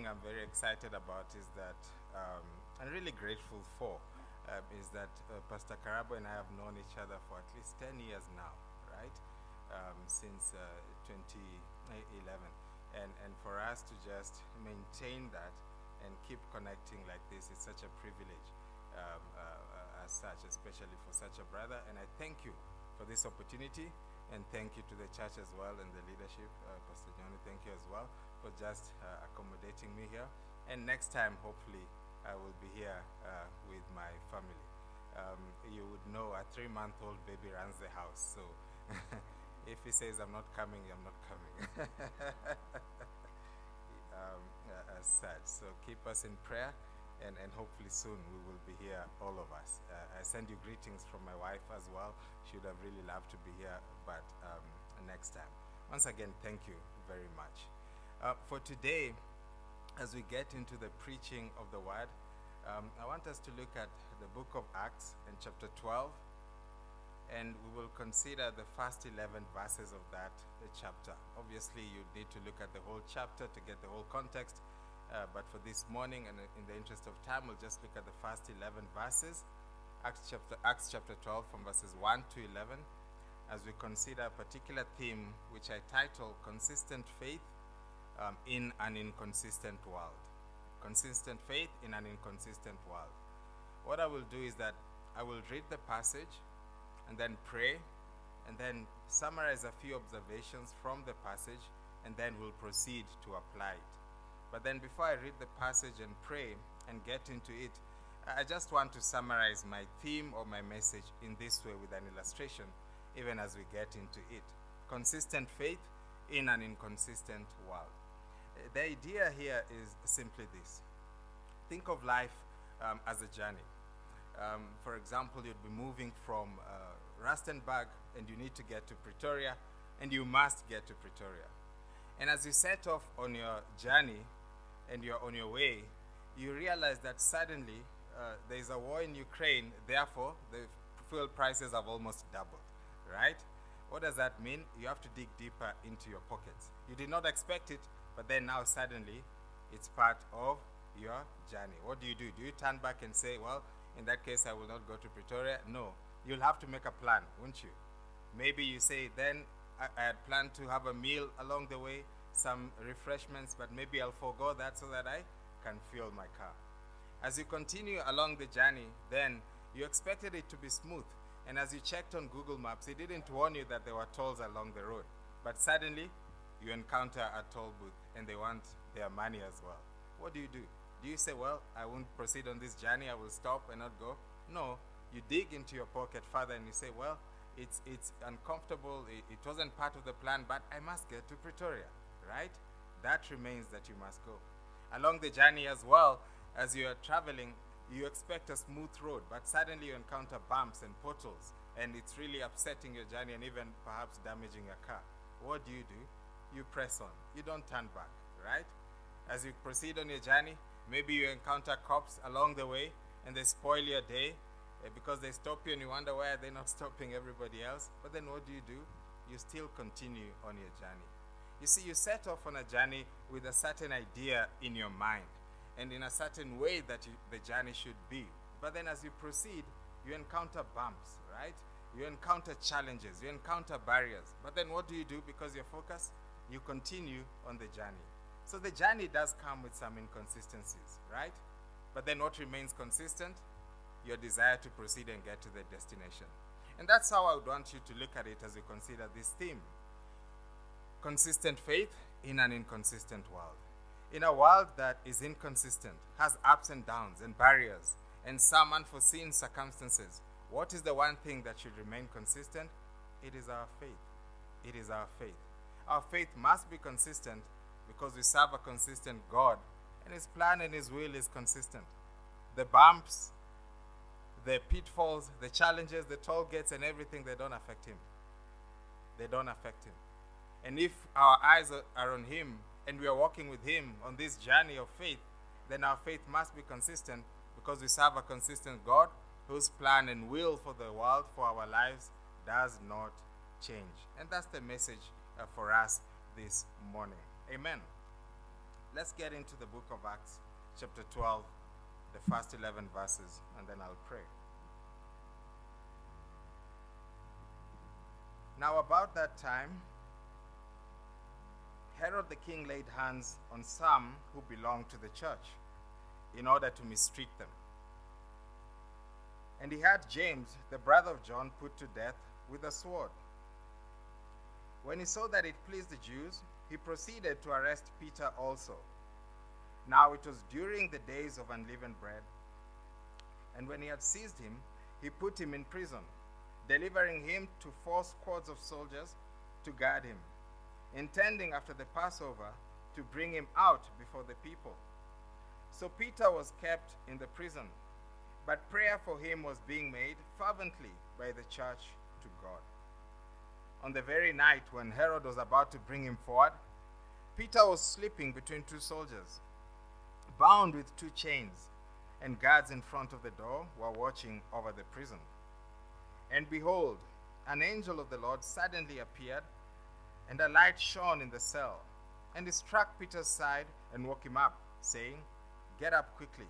thing I'm very excited about is that um, I'm really grateful for uh, is that uh, Pastor Karabo and I have known each other for at least 10 years now, right? Um, since uh, 2011. And, and for us to just maintain that and keep connecting like this is such a privilege um, uh, uh, as such, especially for such a brother. And I thank you for this opportunity and thank you to the church as well and the leadership. Uh, Pastor Johnny, thank you as well for just uh, accommodating me here. And next time, hopefully, I will be here uh, with my family. Um, you would know a three month old baby runs the house. So if he says, I'm not coming, I'm not coming. um, uh, as such. So keep us in prayer. And, and hopefully soon we will be here, all of us. Uh, I send you greetings from my wife as well. She would have really loved to be here, but um, next time. Once again, thank you very much. Uh, for today, as we get into the preaching of the word, um, I want us to look at the book of Acts in chapter 12, and we will consider the first 11 verses of that uh, chapter. Obviously, you need to look at the whole chapter to get the whole context, uh, but for this morning, and in the interest of time, we'll just look at the first 11 verses. Acts chapter, Acts chapter 12, from verses 1 to 11, as we consider a particular theme which I title Consistent Faith um, in an inconsistent world. Consistent faith in an inconsistent world. What I will do is that I will read the passage and then pray and then summarize a few observations from the passage and then we'll proceed to apply it. But then before I read the passage and pray and get into it, I just want to summarize my theme or my message in this way with an illustration, even as we get into it. Consistent faith in an inconsistent world the idea here is simply this think of life um, as a journey. Um, for example, you'd be moving from uh, Rustenburg and you need to get to Pretoria, and you must get to Pretoria. And as you set off on your journey and you're on your way, you realize that suddenly uh, there's a war in Ukraine, therefore, the fuel prices have almost doubled, right? What does that mean? You have to dig deeper into your pockets. You did not expect it, but then now suddenly it's part of your journey. What do you do? Do you turn back and say, well, in that case, I will not go to Pretoria? No. You'll have to make a plan, won't you? Maybe you say, then I, I had planned to have a meal along the way, some refreshments, but maybe I'll forego that so that I can fuel my car. As you continue along the journey, then you expected it to be smooth. And as you checked on Google Maps, it didn't warn you that there were tolls along the road. But suddenly, you encounter a toll booth and they want their money as well. What do you do? Do you say, well, I won't proceed on this journey, I will stop and not go? No, you dig into your pocket further and you say, well, it's, it's uncomfortable, it, it wasn't part of the plan, but I must get to Pretoria, right? That remains that you must go. Along the journey as well, as you are traveling, you expect a smooth road, but suddenly you encounter bumps and potholes, and it's really upsetting your journey and even perhaps damaging your car. What do you do? You press on. You don't turn back, right? As you proceed on your journey, maybe you encounter cops along the way and they spoil your day uh, because they stop you and you wonder why they're not stopping everybody else. But then what do you do? You still continue on your journey. You see, you set off on a journey with a certain idea in your mind and in a certain way that you, the journey should be. But then as you proceed, you encounter bumps, right? You encounter challenges, you encounter barriers. But then what do you do because you're focused? You continue on the journey. So the journey does come with some inconsistencies, right? But then what remains consistent? Your desire to proceed and get to the destination. And that's how I would want you to look at it as we consider this theme consistent faith in an inconsistent world. In a world that is inconsistent, has ups and downs and barriers, and some unforeseen circumstances, what is the one thing that should remain consistent? It is our faith. It is our faith. Our faith must be consistent because we serve a consistent God, and His plan and His will is consistent. The bumps, the pitfalls, the challenges, the toll gates, and everything, they don't affect Him. They don't affect Him. And if our eyes are on Him and we are walking with Him on this journey of faith, then our faith must be consistent because we serve a consistent God whose plan and will for the world, for our lives, does not change. And that's the message uh, for us this morning. Amen. let's get into the book of Acts, chapter 12, the first 11 verses, and then I'll pray. Now, about that time, Herod the king laid hands on some who belonged to the church in order to mistreat them. And he had James, the brother of John, put to death with a sword. When he saw that it pleased the Jews, he proceeded to arrest Peter also. Now it was during the days of unleavened bread. And when he had seized him, he put him in prison, delivering him to four squads of soldiers to guard him, intending after the Passover to bring him out before the people. So Peter was kept in the prison, but prayer for him was being made fervently by the church to God. On the very night when Herod was about to bring him forward, Peter was sleeping between two soldiers, bound with two chains, and guards in front of the door were watching over the prison. And behold, an angel of the Lord suddenly appeared, and a light shone in the cell. And he struck Peter's side and woke him up, saying, Get up quickly.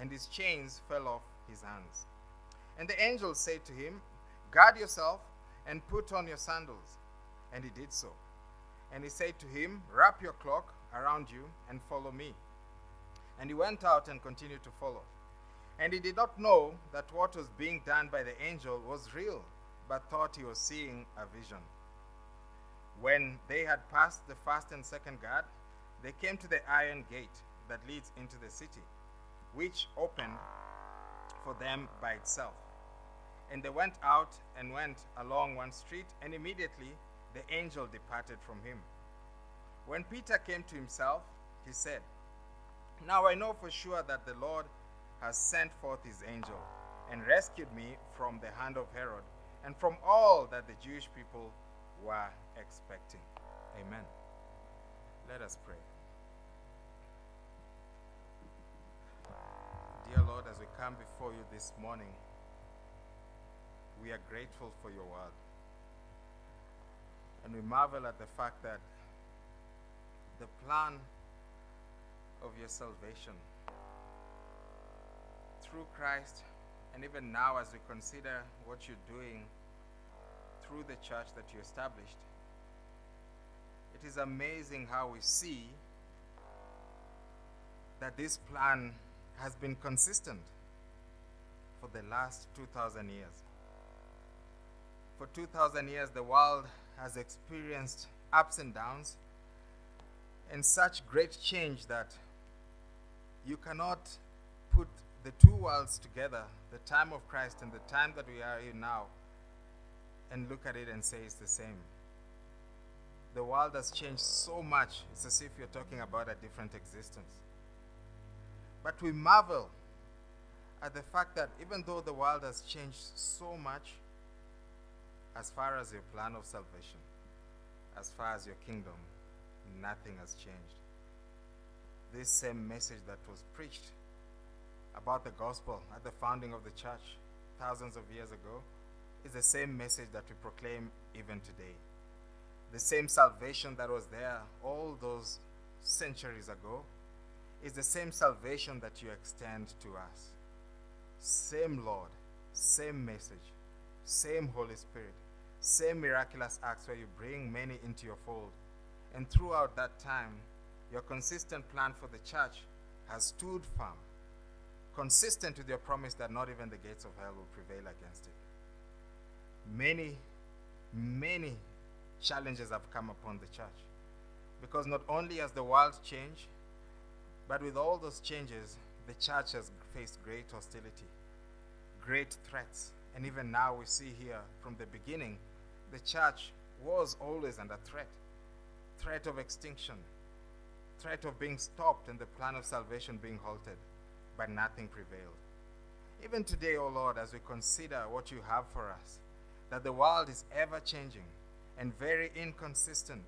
And his chains fell off his hands. And the angel said to him, Guard yourself and put on your sandals. And he did so. And he said to him, Wrap your cloak around you and follow me. And he went out and continued to follow. And he did not know that what was being done by the angel was real, but thought he was seeing a vision. When they had passed the first and second guard, they came to the iron gate that leads into the city, which opened for them by itself. And they went out and went along one street, and immediately the angel departed from him. When Peter came to himself, he said, Now I know for sure that the Lord has sent forth his angel and rescued me from the hand of Herod and from all that the Jewish people were expecting. Amen. Let us pray. Dear Lord, as we come before you this morning, we are grateful for your word. And we marvel at the fact that the plan of your salvation through Christ, and even now as we consider what you're doing through the church that you established, it is amazing how we see that this plan has been consistent for the last 2,000 years. For 2,000 years, the world has experienced ups and downs and such great change that you cannot put the two worlds together, the time of Christ and the time that we are in now, and look at it and say it's the same. The world has changed so much, it's as if you're talking about a different existence. But we marvel at the fact that even though the world has changed so much, as far as your plan of salvation, as far as your kingdom, nothing has changed. This same message that was preached about the gospel at the founding of the church thousands of years ago is the same message that we proclaim even today. The same salvation that was there all those centuries ago is the same salvation that you extend to us. Same Lord, same message, same Holy Spirit, same miraculous acts where you bring many into your fold. And throughout that time, your consistent plan for the church has stood firm, consistent with your promise that not even the gates of hell will prevail against it. Many, many challenges have come upon the church. Because not only has the world changed, but with all those changes, the church has faced great hostility, great threats. And even now, we see here from the beginning, the church was always under threat threat of extinction, threat of being stopped, and the plan of salvation being halted, but nothing prevailed. Even today, O oh Lord, as we consider what you have for us, that the world is ever changing and very inconsistent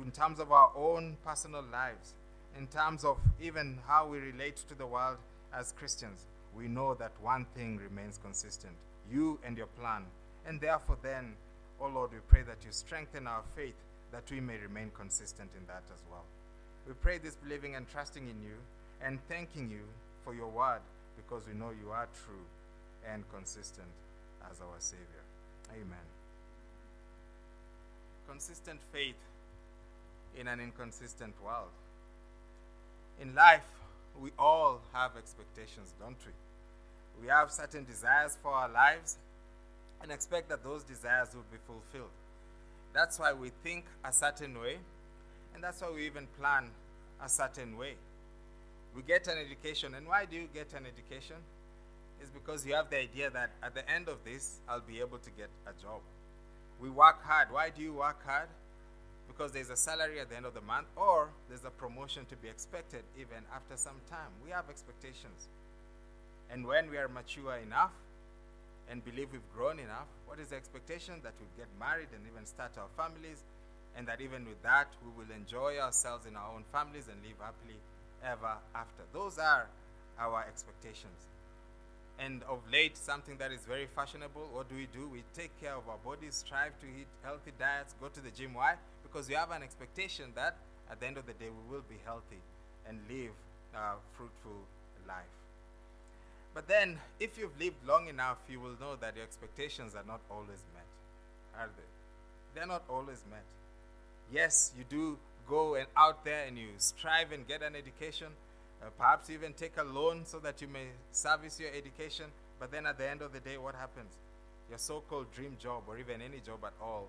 in terms of our own personal lives, in terms of even how we relate to the world as Christians, we know that one thing remains consistent you and your plan. And therefore, then, oh Lord, we pray that you strengthen our faith that we may remain consistent in that as well. We pray this believing and trusting in you and thanking you for your word because we know you are true and consistent as our Savior. Amen. Consistent faith in an inconsistent world. In life, we all have expectations, don't we? We have certain desires for our lives and expect that those desires will be fulfilled. That's why we think a certain way, and that's why we even plan a certain way. We get an education, and why do you get an education? It's because you have the idea that at the end of this, I'll be able to get a job. We work hard. Why do you work hard? Because there's a salary at the end of the month, or there's a promotion to be expected even after some time. We have expectations. And when we are mature enough and believe we've grown enough, what is the expectation? That we get married and even start our families, and that even with that, we will enjoy ourselves in our own families and live happily ever after. Those are our expectations. And of late, something that is very fashionable, what do we do? We take care of our bodies, strive to eat healthy diets, go to the gym. Why? Because we have an expectation that at the end of the day, we will be healthy and live a fruitful life. But then, if you've lived long enough, you will know that your expectations are not always met, are they? They're not always met. Yes, you do go and out there and you strive and get an education, uh, perhaps even take a loan so that you may service your education. But then at the end of the day, what happens? Your so called dream job or even any job at all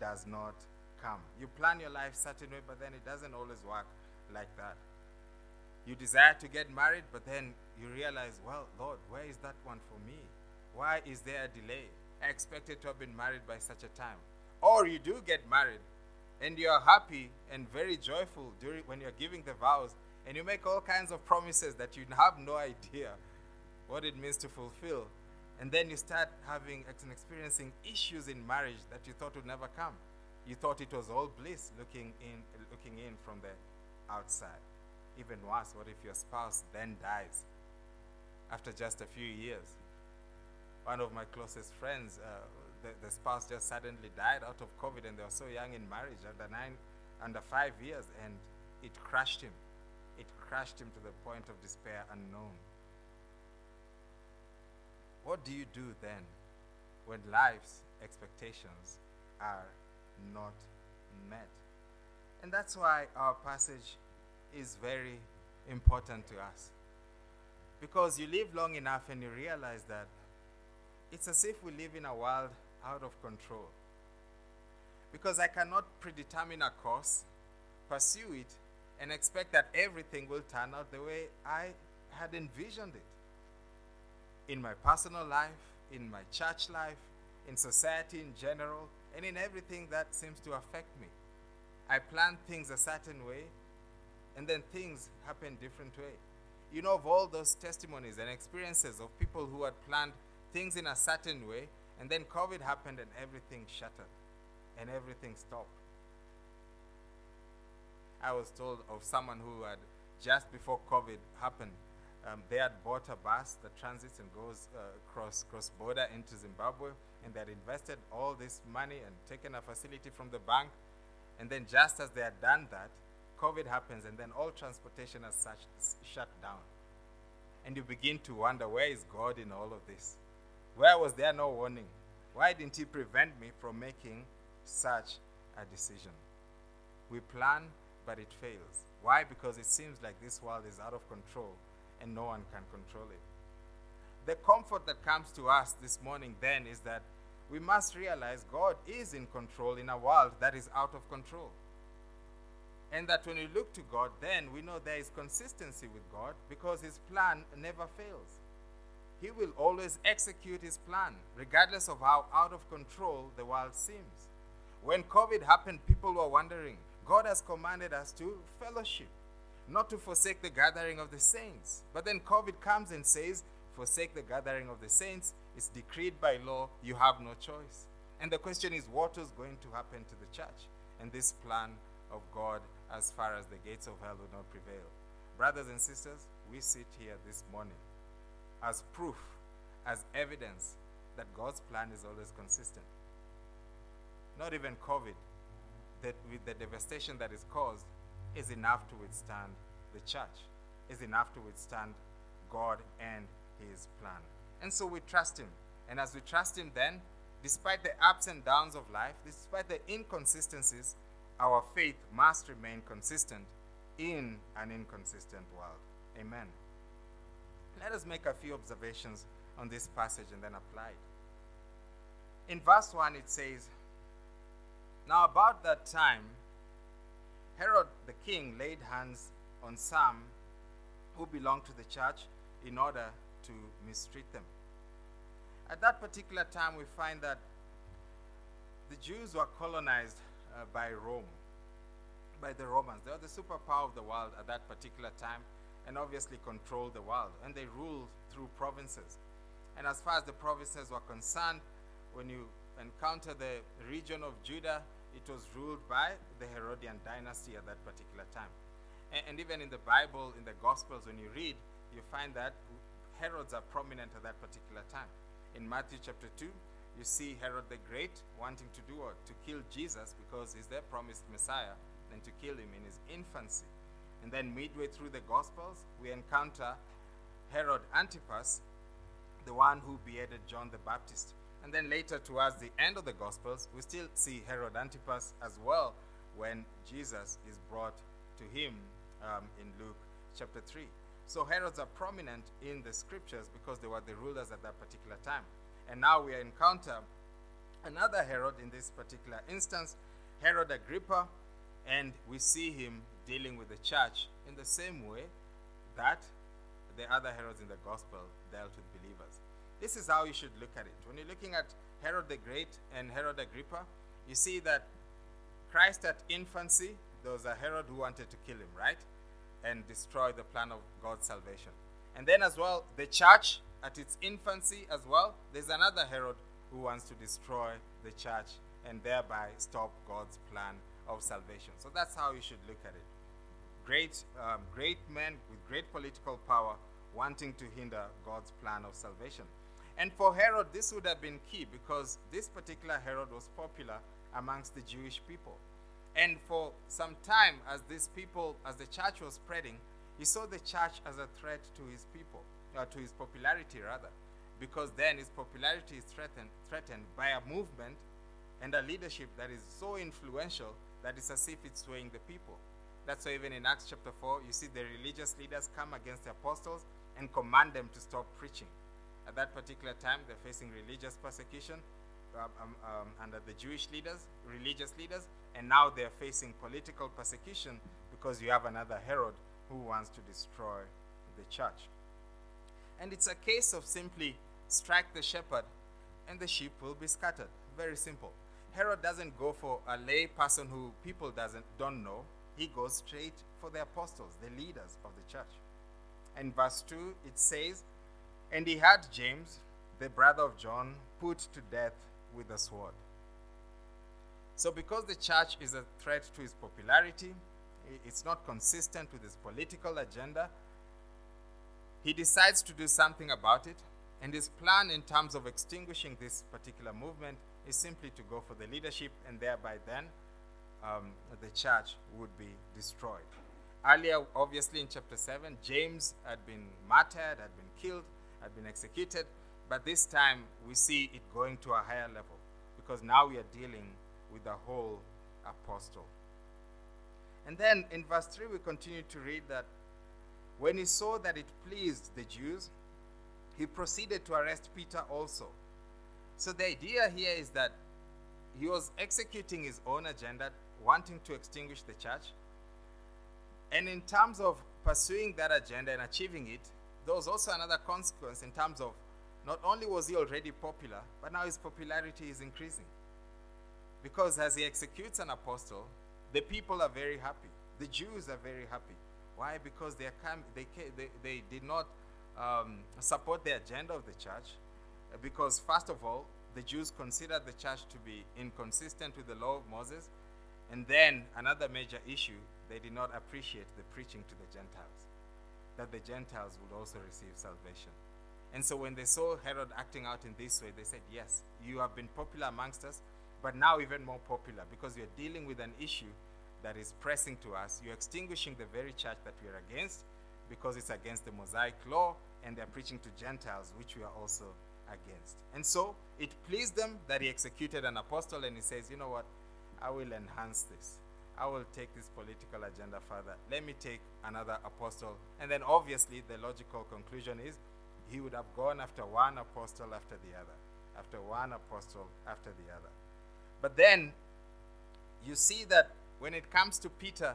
does not come. You plan your life certain way, but then it doesn't always work like that. You desire to get married, but then you realize, well, Lord, where is that one for me? Why is there a delay? I expected to have been married by such a time. Or you do get married and you are happy and very joyful during when you're giving the vows and you make all kinds of promises that you have no idea what it means to fulfill. And then you start having and experiencing issues in marriage that you thought would never come. You thought it was all bliss looking in looking in from the outside. Even worse, what if your spouse then dies after just a few years? One of my closest friends, uh, the, the spouse just suddenly died out of COVID and they were so young in marriage, under nine, under five years, and it crushed him. It crushed him to the point of despair unknown. What do you do then when life's expectations are not met? And that's why our passage is very important to us. Because you live long enough and you realize that it's as if we live in a world out of control. Because I cannot predetermine a course, pursue it, and expect that everything will turn out the way I had envisioned it. In my personal life, in my church life, in society in general, and in everything that seems to affect me. I plan things a certain way, and then things happen different way. You know of all those testimonies and experiences of people who had planned things in a certain way, and then COVID happened and everything shattered and everything stopped. I was told of someone who had just before COVID happened, um, they had bought a bus that transits and goes uh, cross cross border into Zimbabwe, and they had invested all this money and taken a facility from the bank, and then just as they had done that, COVID happens, and then all transportation as such shut down. And you begin to wonder, where is God in all of this? Where was there no warning? Why didn't He prevent me from making such a decision? We plan, but it fails. Why? Because it seems like this world is out of control and no one can control it. The comfort that comes to us this morning then is that we must realize God is in control in a world that is out of control. And that when we look to God, then we know there is consistency with God because His plan never fails. He will always execute His plan, regardless of how out of control the world seems. When COVID happened, people were wondering God has commanded us to fellowship, not to forsake the gathering of the saints. But then COVID comes and says, Forsake the gathering of the saints. It's decreed by law. You have no choice. And the question is, what is going to happen to the church? And this plan of God as far as the gates of hell will not prevail. Brothers and sisters, we sit here this morning as proof, as evidence that God's plan is always consistent. Not even COVID, that with the devastation that is caused, is enough to withstand the church, is enough to withstand God and his plan. And so we trust him. And as we trust him, then, despite the ups and downs of life, despite the inconsistencies, our faith must remain consistent in an inconsistent world. Amen. Let us make a few observations on this passage and then apply it. In verse 1, it says, Now about that time, Herod the king laid hands on some who belonged to the church in order to mistreat them. At that particular time, we find that the Jews were colonized uh, by Rome, by the Romans. They were the superpower of the world at that particular time and obviously controlled the world. And they ruled through provinces. And as far as the provinces were concerned, when you encounter the region of Judah, it was ruled by the Herodian dynasty at that particular time. And, and even in the Bible, in the Gospels, when you read, you find that Herods are prominent at that particular time. In Matthew chapter 2, you see Herod the Great wanting to do what? To kill Jesus because he's the promised Messiah and to kill him in his infancy. And then midway through the Gospels, we encounter Herod Antipas, the one who beheaded John the Baptist. And then later, towards the end of the Gospels, we still see Herod Antipas as well when Jesus is brought to him um, in Luke chapter 3. So Herods are prominent in the scriptures because they were the rulers at that particular time. And now we encounter another Herod in this particular instance, Herod Agrippa, and we see him dealing with the church in the same way that the other Herods in the gospel dealt with believers. This is how you should look at it. When you're looking at Herod the Great and Herod Agrippa, you see that Christ at infancy, there was a Herod who wanted to kill him, right? And destroy the plan of God's salvation. And then, as well, the church at its infancy, as well, there's another Herod who wants to destroy the church and thereby stop God's plan of salvation. So that's how you should look at it. Great, um, great men with great political power wanting to hinder God's plan of salvation. And for Herod, this would have been key because this particular Herod was popular amongst the Jewish people. And for some time, as these people, as the church was spreading, he saw the church as a threat to his people, uh, to his popularity rather, because then his popularity is threatened, threatened by a movement and a leadership that is so influential that it's as if it's swaying the people. That's why even in Acts chapter 4, you see the religious leaders come against the apostles and command them to stop preaching. At that particular time, they're facing religious persecution um, um, um, under the Jewish leaders, religious leaders, and now they're facing political persecution because you have another Herod who wants to destroy the church. And it's a case of simply strike the shepherd and the sheep will be scattered. Very simple. Herod doesn't go for a lay person who people doesn't don't know. He goes straight for the apostles, the leaders of the church. And verse 2 it says, And he had James, the brother of John, put to death with a sword. So, because the church is a threat to his popularity, it's not consistent with his political agenda, he decides to do something about it. And his plan, in terms of extinguishing this particular movement, is simply to go for the leadership, and thereby then um, the church would be destroyed. Earlier, obviously, in chapter 7, James had been martyred, had been killed, had been executed, but this time we see it going to a higher level because now we are dealing with the whole apostle. And then in verse 3, we continue to read that when he saw that it pleased the Jews, he proceeded to arrest Peter also. So the idea here is that he was executing his own agenda, wanting to extinguish the church. And in terms of pursuing that agenda and achieving it, there was also another consequence in terms of not only was he already popular, but now his popularity is increasing. Because as he executes an apostle, the people are very happy. The Jews are very happy. Why? Because they, come, they, they, they did not um, support the agenda of the church. Because, first of all, the Jews considered the church to be inconsistent with the law of Moses. And then, another major issue, they did not appreciate the preaching to the Gentiles, that the Gentiles would also receive salvation. And so, when they saw Herod acting out in this way, they said, Yes, you have been popular amongst us, but now even more popular because you're dealing with an issue that is pressing to us, you're extinguishing the very church that we are against because it's against the Mosaic law and they're preaching to Gentiles, which we are also against. And so it pleased them that he executed an apostle and he says, you know what? I will enhance this. I will take this political agenda further. Let me take another apostle. And then obviously the logical conclusion is he would have gone after one apostle after the other, after one apostle after the other. But then you see that when it comes to Peter,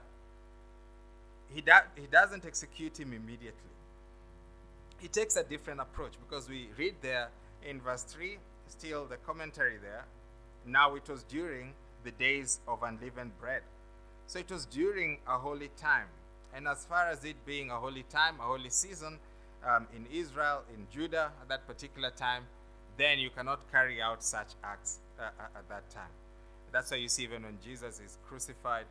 he, do, he doesn't execute him immediately. He takes a different approach because we read there in verse 3, still the commentary there. Now it was during the days of unleavened bread. So it was during a holy time. And as far as it being a holy time, a holy season um, in Israel, in Judah at that particular time, then you cannot carry out such acts uh, uh at that time. That's why you see even when Jesus is crucified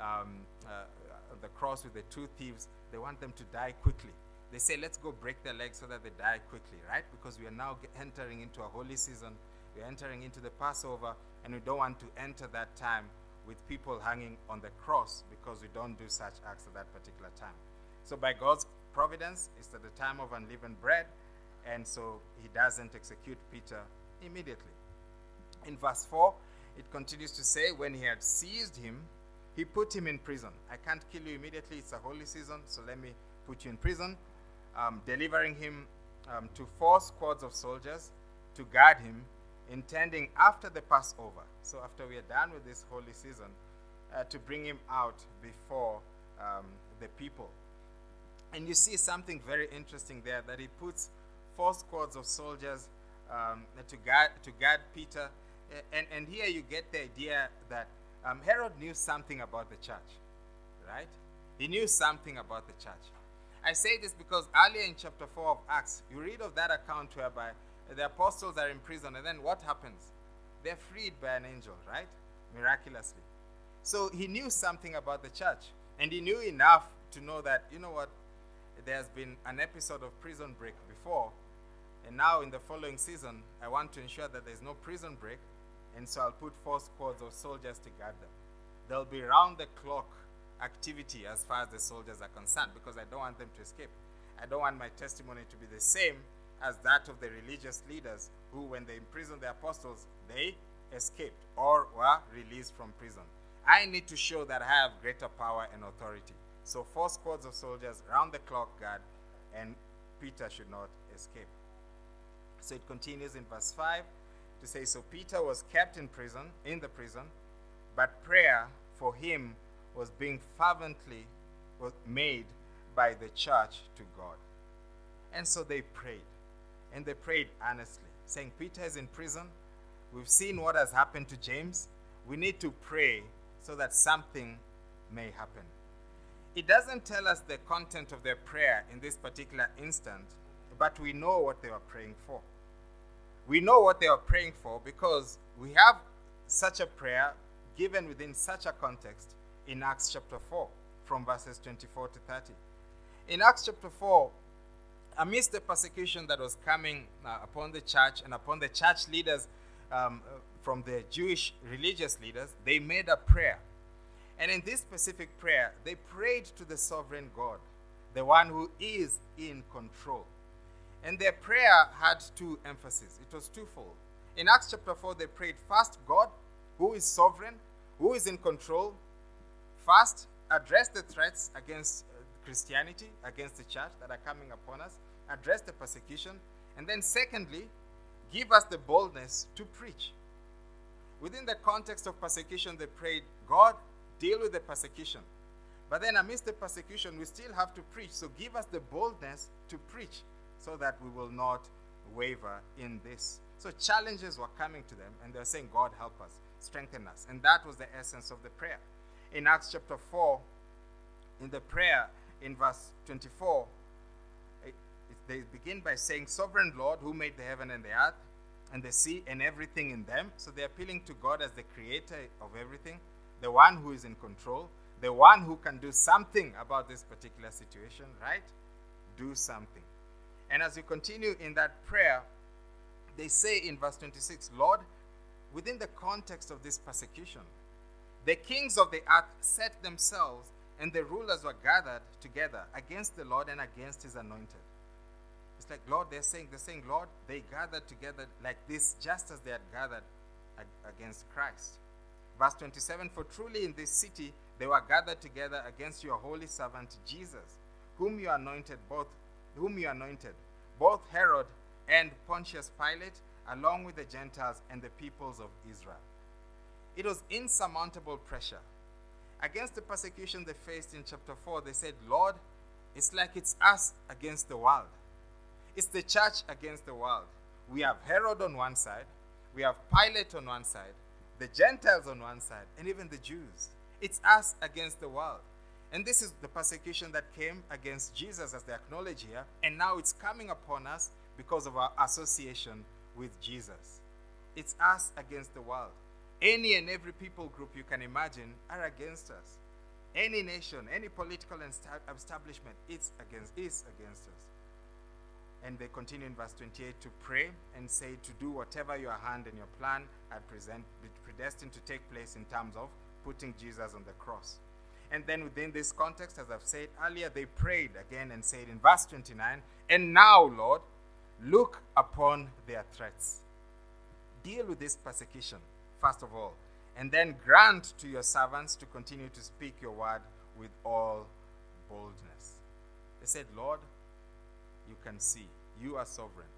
um, uh, on the cross with the two thieves, they want them to die quickly. They say, let's go break their legs so that they die quickly, right? Because we are now entering into a holy season. We're entering into the Passover, and we don't want to enter that time with people hanging on the cross because we don't do such acts at that particular time. So, by God's providence, it's at the time of unleavened bread, and so he doesn't execute Peter immediately. In verse 4, it continues to say, When he had seized him, he put him in prison. I can't kill you immediately, it's a holy season, so let me put you in prison, um, delivering him um, to four squads of soldiers to guard him, intending after the Passover, so after we are done with this holy season, uh, to bring him out before um, the people. And you see something very interesting there that he puts four squads of soldiers um, to guard to guard Peter and, and here you get the idea that um, Herod knew something about the church, right? He knew something about the church. I say this because earlier in chapter 4 of Acts, you read of that account whereby the apostles are in prison, and then what happens? They're freed by an angel, right? Miraculously. So he knew something about the church, and he knew enough to know that, you know what, there's been an episode of prison break before, and now in the following season, I want to ensure that there's no prison break and so I'll put four squads of soldiers to guard them. There'll be round the clock activity as far as the soldiers are concerned because I don't want them to escape. I don't want my testimony to be the same as that of the religious leaders who, when they imprisoned the apostles, they escaped or were released from prison. I need to show that I have greater power and authority. So, four squads of soldiers round the clock guard, and Peter should not escape. So it continues in verse 5 to say, So Peter was kept in prison, in the prison, but prayer for him was being fervently was made by the church to God. And so they prayed. And they prayed earnestly, saying, Peter is in prison. We've seen what has happened to James. We need to pray so that something may happen. It doesn't tell us the content of their prayer in this particular instant, but we know what they were praying for. We know what they are praying for because we have such a prayer given within such a context in Acts chapter 4, from verses 24 to 30. In Acts chapter 4, amidst the persecution that was coming uh, upon the church and upon the church leaders um, from the Jewish religious leaders, they made a prayer. And in this specific prayer, they prayed to the sovereign God, the one who is in control. And their prayer had two emphases. It was twofold. In Acts chapter 4, they prayed first, God, who is sovereign, who is in control, first address the threats against uh, Christianity, against the church that are coming upon us, address the persecution, and then secondly, give us the boldness to preach. Within the context of persecution, they prayed, God, deal with the persecution. But then, amidst the persecution, we still have to preach. So, give us the boldness to preach so that we will not waver in this. So challenges were coming to them, and they're saying, God, help us, strengthen us. And that was the essence of the prayer. In Acts chapter 4, in the prayer, in verse 24, it, it, they begin by saying, Sovereign Lord, who made the heaven and the earth, and the sea and everything in them. So they're appealing to God as the creator of everything, the one who is in control, the one who can do something about this particular situation, right? Do something. And as you continue in that prayer, they say in verse 26, Lord, within the context of this persecution, The kings of the earth set themselves, and the rulers were gathered together against the Lord and against his anointed. It's like, Lord, they're saying, they're saying, Lord, they gathered together like this, just as they had gathered against Christ. Verse 27 For truly in this city they were gathered together against your holy servant Jesus, whom you anointed, both whom you anointed, both Herod and Pontius Pilate, along with the Gentiles and the peoples of Israel. It was insurmountable pressure. Against the persecution they faced in chapter 4, they said, Lord, it's like it's us against the world. It's the church against the world. We have Herod on one side, we have Pilate on one side, the Gentiles on one side, and even the Jews. It's us against the world. And this is the persecution that came against Jesus, as they acknowledge here, and now it's coming upon us because of our association with Jesus. It's us against the world. Any and every people group you can imagine are against us. Any nation, any political establishment, it's against, is against us. And they continue in verse 28 to pray and say to do whatever your hand and your plan had present, predestined to take place in terms of putting Jesus on the cross. And then within this context, as I've said earlier, they prayed again and said in verse 29, And now, Lord, look upon their threats. Deal with this persecution, first of all, and then grant to your servants to continue to speak your word with all boldness. They said, Lord, you can see, you are sovereign.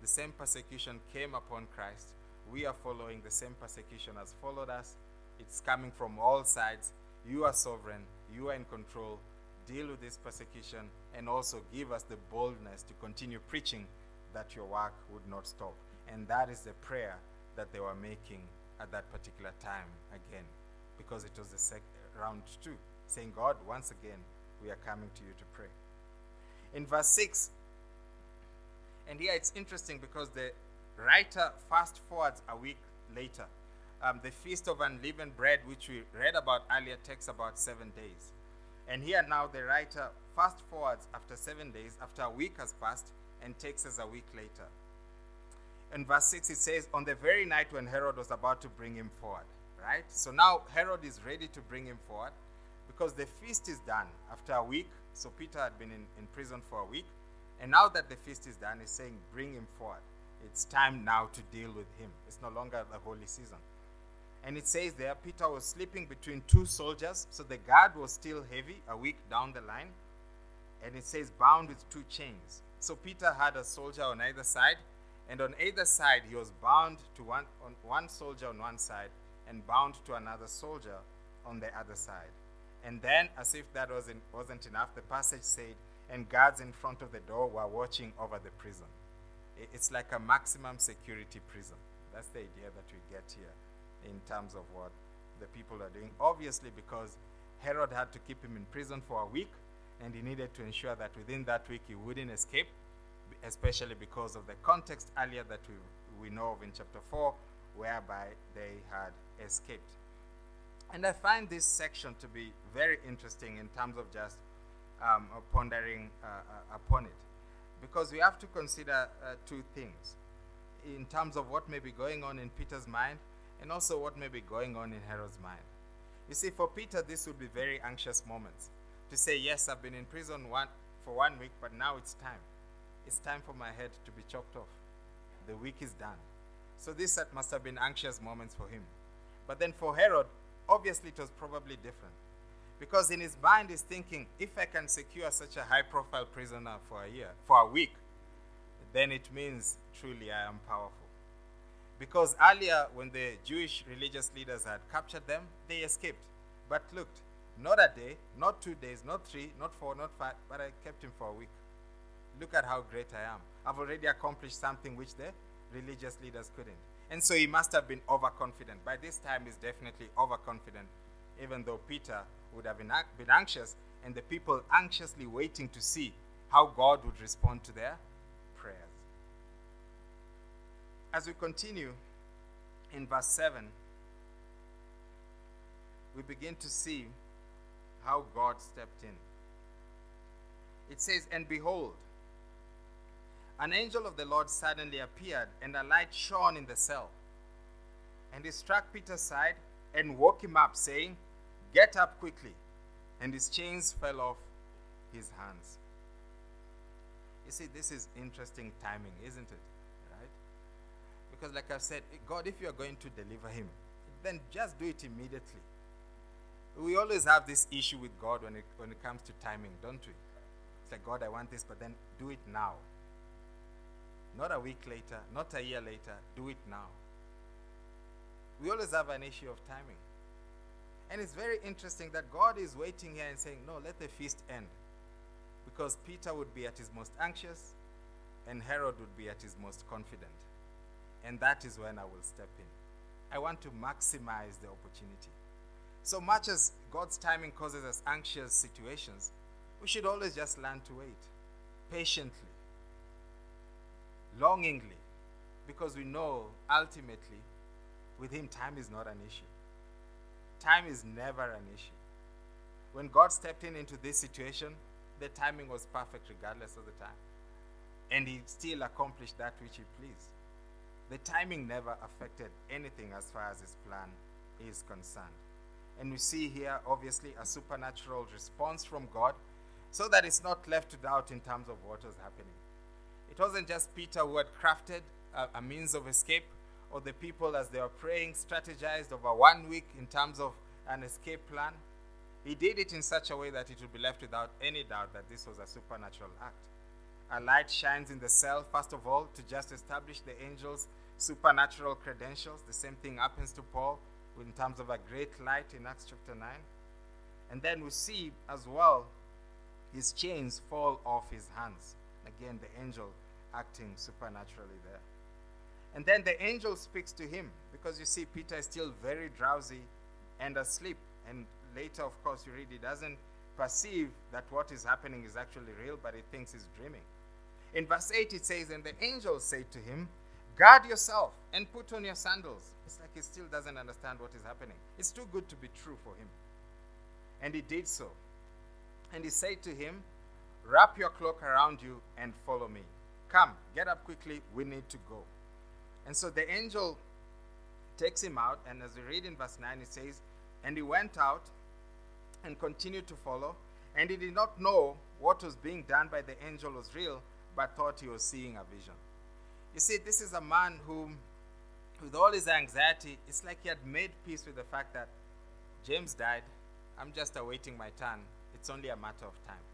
The same persecution came upon Christ. We are following the same persecution has followed us. It's coming from all sides. You are sovereign, you are in control. Deal with this persecution and also give us the boldness to continue preaching that your work would not stop. And that is the prayer that they were making at that particular time again, because it was the sec- round two, saying, God, once again, we are coming to you to pray. In verse 6, and here it's interesting because the writer fast forwards a week later. Um, the Feast of Unleavened Bread, which we read about earlier, takes about seven days. And here now the writer fast forwards after seven days, after a week has passed, and takes us a week later. In verse 6, it says, On the very night when Herod was about to bring him forward, right? So now Herod is ready to bring him forward because the feast is done after a week. So Peter had been in, in prison for a week. And now that the feast is done, he's saying, Bring him forward. It's time now to deal with him. It's no longer the holy season. And it says there, Peter was sleeping between two soldiers, so the guard was still heavy, a week down the line. And it says, bound with two chains. So Peter had a soldier on either side, and on either side he was bound to one, on one soldier on one side and bound to another soldier on the other side. And then, as if that wasn't, wasn't enough, the passage said, and guards in front of the door were watching over the prison. It's like a maximum security prison. That's the idea that we get here in terms of what the people are doing. Obviously, because Herod had to keep him in prison for a week, and he needed to ensure that within that week he wouldn't escape, especially because of the context earlier that we, we know of in chapter 4, whereby they had escaped. And I find this section to be very interesting in terms of just um, pondering uh, uh, upon it. Because we have to consider uh, two things in terms of what may be going on in Peter's mind and also what may be going on in Herod's mind. You see, for Peter, this would be very anxious moments to say, Yes, I've been in prison one, for one week, but now it's time. It's time for my head to be chopped off. The week is done. So, this must have been anxious moments for him. But then for Herod, obviously it was probably different. Because in his mind, he's thinking, if I can secure such a high profile prisoner for a year, for a week, then it means truly I am powerful. Because earlier, when the Jewish religious leaders had captured them, they escaped. But looked, not a day, not two days, not three, not four, not five, but I kept him for a week. Look at how great I am. I've already accomplished something which the religious leaders couldn't. And so he must have been overconfident. By this time, he's definitely overconfident, even though Peter would have been, been anxious, and the people anxiously waiting to see how God would respond to their prayers. As we continue in verse 7, we begin to see how God stepped in. It says, And behold, an angel of the Lord suddenly appeared, and a light shone in the cell. And he struck Peter's side, and woke him up, saying, Get up quickly. And his chains fell off his hands. You see, this is interesting timing, isn't it? Because, like I've said, God, if you are going to deliver him, then just do it immediately. We always have this issue with God when it, when it comes to timing, don't we? It's like, God, I want this, but then do it now. Not a week later, not a year later, do it now. We always have an issue of timing. And it's very interesting that God is waiting here and saying, No, let the feast end. Because Peter would be at his most anxious and Herod would be at his most confident. And that is when I will step in. I want to maximize the opportunity. So much as God's timing causes us anxious situations, we should always just learn to wait patiently, longingly, because we know ultimately with Him time is not an issue. Time is never an issue. When God stepped in into this situation, the timing was perfect regardless of the time. And He still accomplished that which He pleased. The timing never affected anything as far as His plan is concerned. And we see here, obviously, a supernatural response from God so that it's not left to doubt in terms of what was happening. It wasn't just Peter who had crafted a, a means of escape, or the people, as they were praying, strategized over one week in terms of an escape plan. He did it in such a way that it would be left without any doubt that this was a supernatural act. A light shines in the cell, first of all, to just establish the angel's supernatural credentials. The same thing happens to Paul in terms of a great light in Acts chapter 9. And then we see as well his chains fall off his hands. Again, the angel acting supernaturally there. And then the angel speaks to him because you see, Peter is still very drowsy and asleep. And later, of course, you read he doesn't perceive that what is happening is actually real, but he thinks he's dreaming. In verse 8, it says, And the angel said to him, Guard yourself and put on your sandals. It's like he still doesn't understand what is happening. It's too good to be true for him. And he did so. And he said to him, Wrap your cloak around you and follow me. Come, get up quickly. We need to go. And so the angel takes him out, and as we read in verse 9, it says, And he went out and continued to follow, and he did not know what was being done by the angel was real, but thought he was seeing a vision. You see, this is a man who, with all his anxiety, it's like he had made peace with the fact that James died. I'm just awaiting my turn. It's only a matter of time.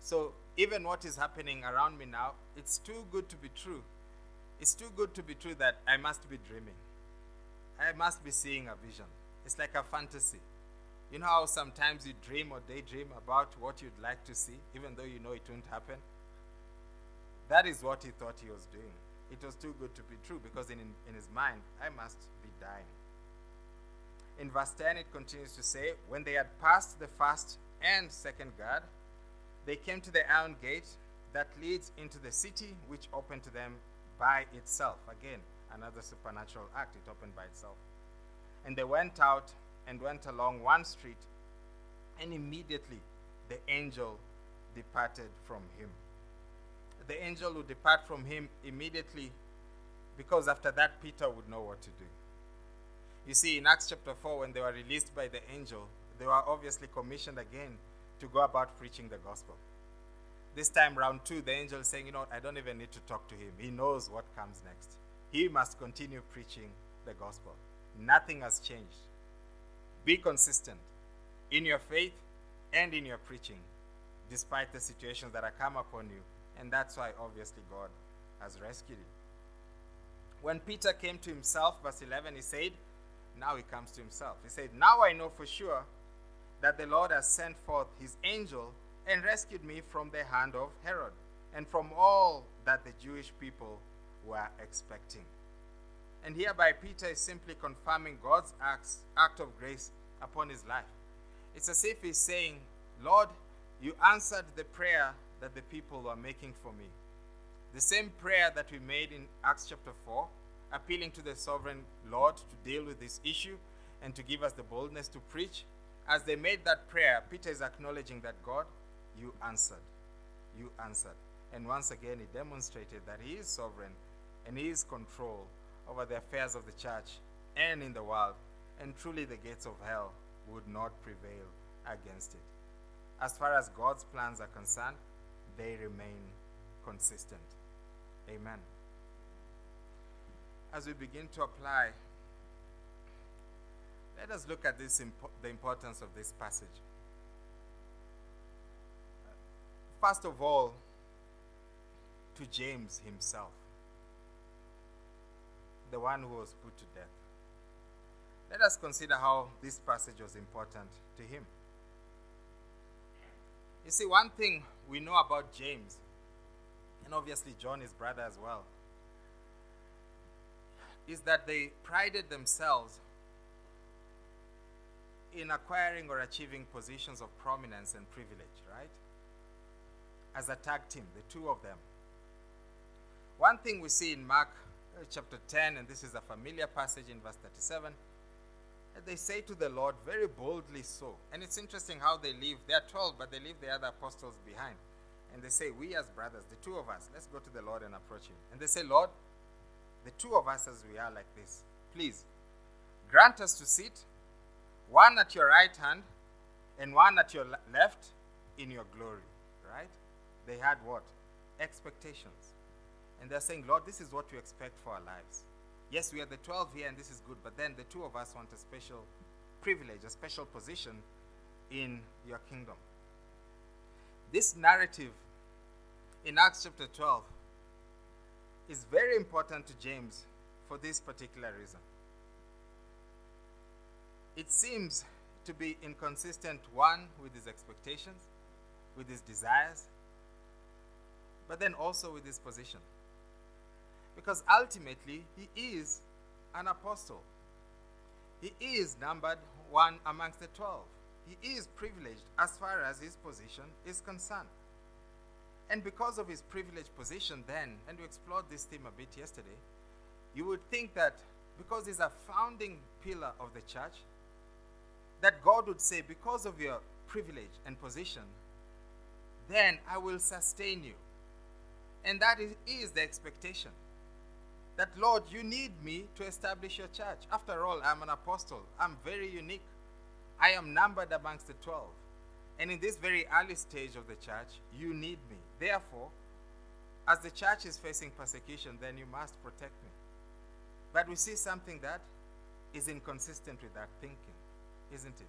So, even what is happening around me now, it's too good to be true it's too good to be true that I must be dreaming. I must be seeing a vision. It's like a fantasy. You know how sometimes you dream or daydream about what you'd like to see, even though you know it won't happen? That is what he thought he was doing. It was too good to be true because in, in his mind, I must be dying. In verse 10, it continues to say, When they had passed the first and second guard, they came to the iron gate that leads into the city, which opened to them by itself. Again, another supernatural act. It opened by itself. And they went out and went along one street, and immediately the angel departed from him. The angel would depart from him immediately because after that, Peter would know what to do. You see, in Acts chapter 4, when they were released by the angel, they were obviously commissioned again to go about preaching the gospel. This time, round two, the angel is saying, You know, I don't even need to talk to him. He knows what comes next. He must continue preaching the gospel. Nothing has changed. Be consistent in your faith and in your preaching, despite the situations that have come upon you. And that's why, obviously, God has rescued him. When Peter came to himself, verse 11, he said, Now he comes to himself. He said, Now I know for sure that the Lord has sent forth his angel and rescued me from the hand of Herod and from all that the Jewish people were expecting. And hereby, Peter is simply confirming God's acts, act of grace upon his life. It's as if he's saying, Lord, you answered the prayer that the people were making for me. The same prayer that we made in Acts chapter 4, appealing to the sovereign Lord to deal with this issue and to give us the boldness to preach. As they made that prayer, Peter is acknowledging that God, you answered. You answered. And once again, he demonstrated that he is sovereign and he is control over the affairs of the church and in the world. and truly the gates of hell would not prevail against it. As far as God's plans are concerned, they remain consistent. Amen. As we begin to apply, let us look at this impo- the importance of this passage. First of all, to James himself, the one who was put to death. Let us consider how this passage was important to him. You see, one thing we know about James, and obviously John, his brother as well, is that they prided themselves in acquiring or achieving positions of prominence and privilege, right? As a tag team, the two of them. One thing we see in Mark uh, chapter 10, and this is a familiar passage in verse 37, they say to the Lord very boldly so. And it's interesting how they leave. They are 12, but they leave the other apostles behind. And they say, We as brothers, the two of us, let's go to the Lord and approach him. And they say, Lord, the two of us as we are like this, please grant us to sit, one at your right hand and one at your left in your glory. Right? They had what? Expectations. And they're saying, Lord, this is what we expect for our lives. Yes, we are the 12 here and this is good, but then the two of us want a special privilege, a special position in your kingdom. This narrative in Acts chapter 12 is very important to James for this particular reason. It seems to be inconsistent, one, with his expectations, with his desires, but then also with his position. Because ultimately, he is an apostle. He is numbered one amongst the twelve. He is privileged as far as his position is concerned. And because of his privileged position, then, and we explored this theme a bit yesterday, you would think that because he's a founding pillar of the church, that God would say, because of your privilege and position, then I will sustain you. And that is, is the expectation that, Lord, you need me to establish your church. After all, I'm an apostle, I'm very unique. I am numbered amongst the 12. And in this very early stage of the church, you need me. Therefore, as the church is facing persecution, then you must protect me. But we see something that is inconsistent with that thinking, isn't it?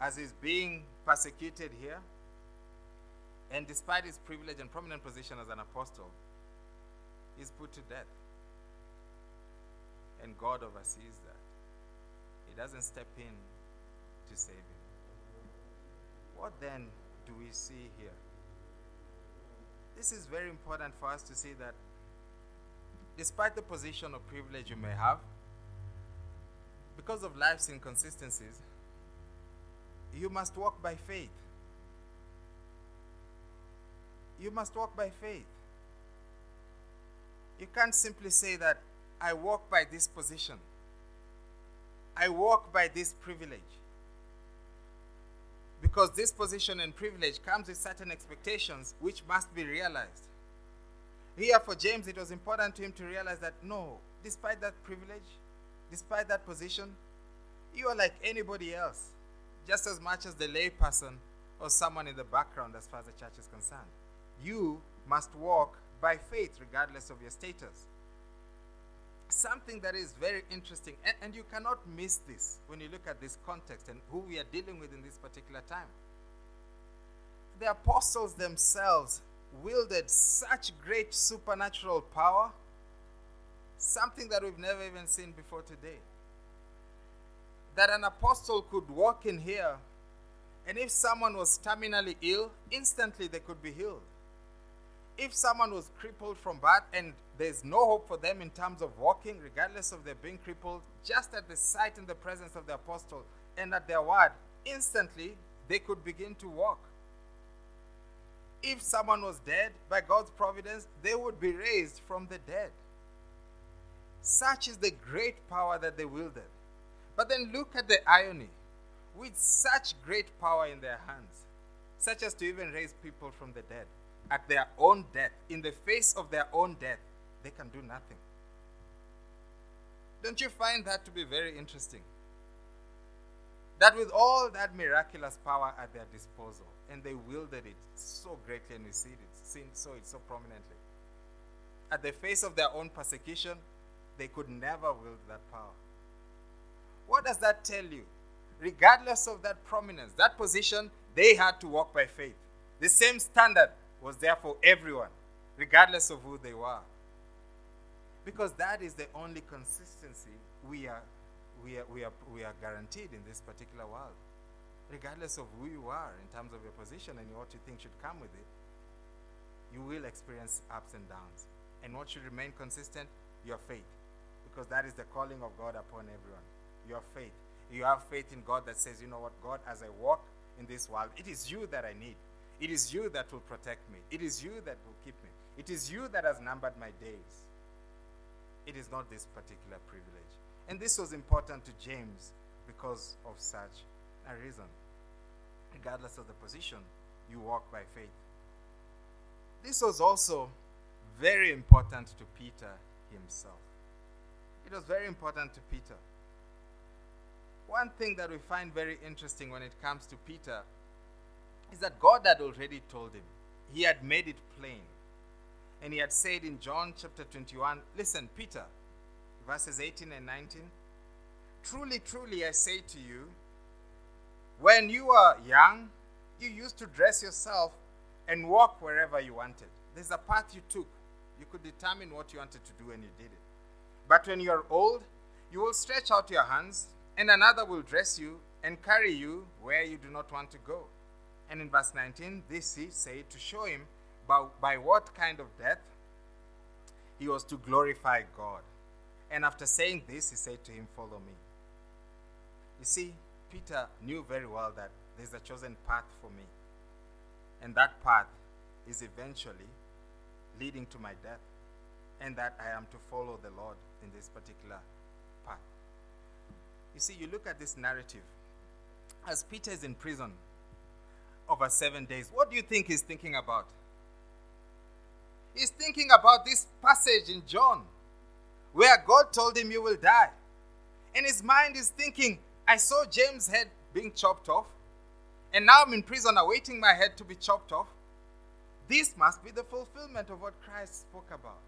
As he's being persecuted here, and despite his privilege and prominent position as an apostle, is put to death. And God oversees that. He doesn't step in to save him. What then do we see here? This is very important for us to see that despite the position of privilege you may have, because of life's inconsistencies, you must walk by faith. You must walk by faith. You can't simply say that I walk by this position, I walk by this privilege. Because this position and privilege comes with certain expectations which must be realized. Here for James, it was important to him to realize that no, despite that privilege, despite that position, you are like anybody else, just as much as the layperson or someone in the background as far as the church is concerned. You must walk by faith, regardless of your status. Something that is very interesting, and, and you cannot miss this when you look at this context and who we are dealing with in this particular time. The apostles themselves wielded such great supernatural power, something that we've never even seen before today. That an apostle could walk in here, and if someone was terminally ill, instantly they could be healed if someone was crippled from birth and there's no hope for them in terms of walking, regardless of their being crippled, just at the sight and the presence of the apostle and at their word, instantly they could begin to walk. If someone was dead, by God's providence, they would be raised from the dead. Such is the great power that they wielded. But then look at the irony. With such great power in their hands, such as to even raise people from the dead at their own death, in the face of their own death, they can do nothing. Don't you find that to be very interesting? That with all that miraculous power at their disposal, and they wielded it so greatly, and we see it, saw it so prominently. At the face of their own persecution, they could never wield that power. What does that tell you? Regardless of that prominence, that position, they had to walk by faith. The same standard was there for everyone, regardless of who they were. Because that is the only consistency we are, we are, we are, we are guaranteed in this particular world. Regardless of who you are in terms of your position and what you think should come with it, you will experience ups and downs. And what should remain consistent? Your faith. Because that is the calling of God upon everyone. Your faith. You have faith in God that says, you know what, God, as I walk in this world, it is you that I need. It is you that will protect me. It is you that will keep me. It is you that has numbered my days. It is not this particular privilege. And this was important to James because of such a reason. Regardless of the position, you walk by faith. This was also very important to Peter himself. It was very important to Peter. One thing that we find very interesting when it comes to Peter is that God had already told him, He had made it plain and he had said in John chapter 21, listen, Peter, verses 18 and 19, truly, truly, I say to you, when you were young, you used to dress yourself and walk wherever you wanted. There's a path you took. You could determine what you wanted to do and you did it. But when you are old, you will stretch out your hands, and another will dress you and carry you where you do not want to go. And in verse 19, this he said to show him by, by what kind of death? He was to glorify God. And after saying this, he said to him, Follow me. You see, Peter knew very well that there's a chosen path for me. And that path is eventually leading to my death. And that I am to follow the Lord in this particular path. You see, you look at this narrative. As Peter is in prison over seven days, what do you think he's thinking about? He's thinking about this passage in John where God told him, You will die. And his mind is thinking, I saw James' head being chopped off, and now I'm in prison awaiting my head to be chopped off. This must be the fulfillment of what Christ spoke about.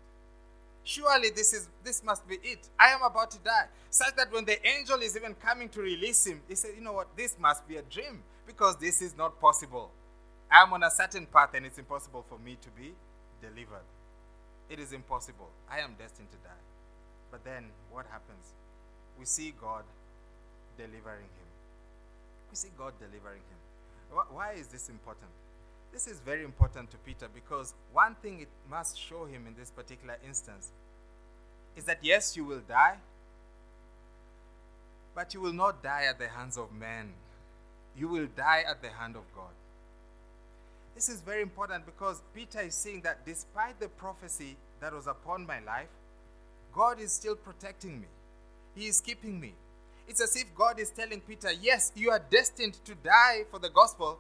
Surely this is this must be it. I am about to die. Such that when the angel is even coming to release him, he said, You know what? This must be a dream because this is not possible. I'm on a certain path and it's impossible for me to be delivered. It is impossible. I am destined to die. But then what happens? We see God delivering him. We see God delivering him. Why is this important? This is very important to Peter because one thing it must show him in this particular instance is that yes, you will die, but you will not die at the hands of men. You will die at the hand of God. This is very important because Peter is saying that despite the prophecy that was upon my life, God is still protecting me. He is keeping me. It's as if God is telling Peter, Yes, you are destined to die for the gospel,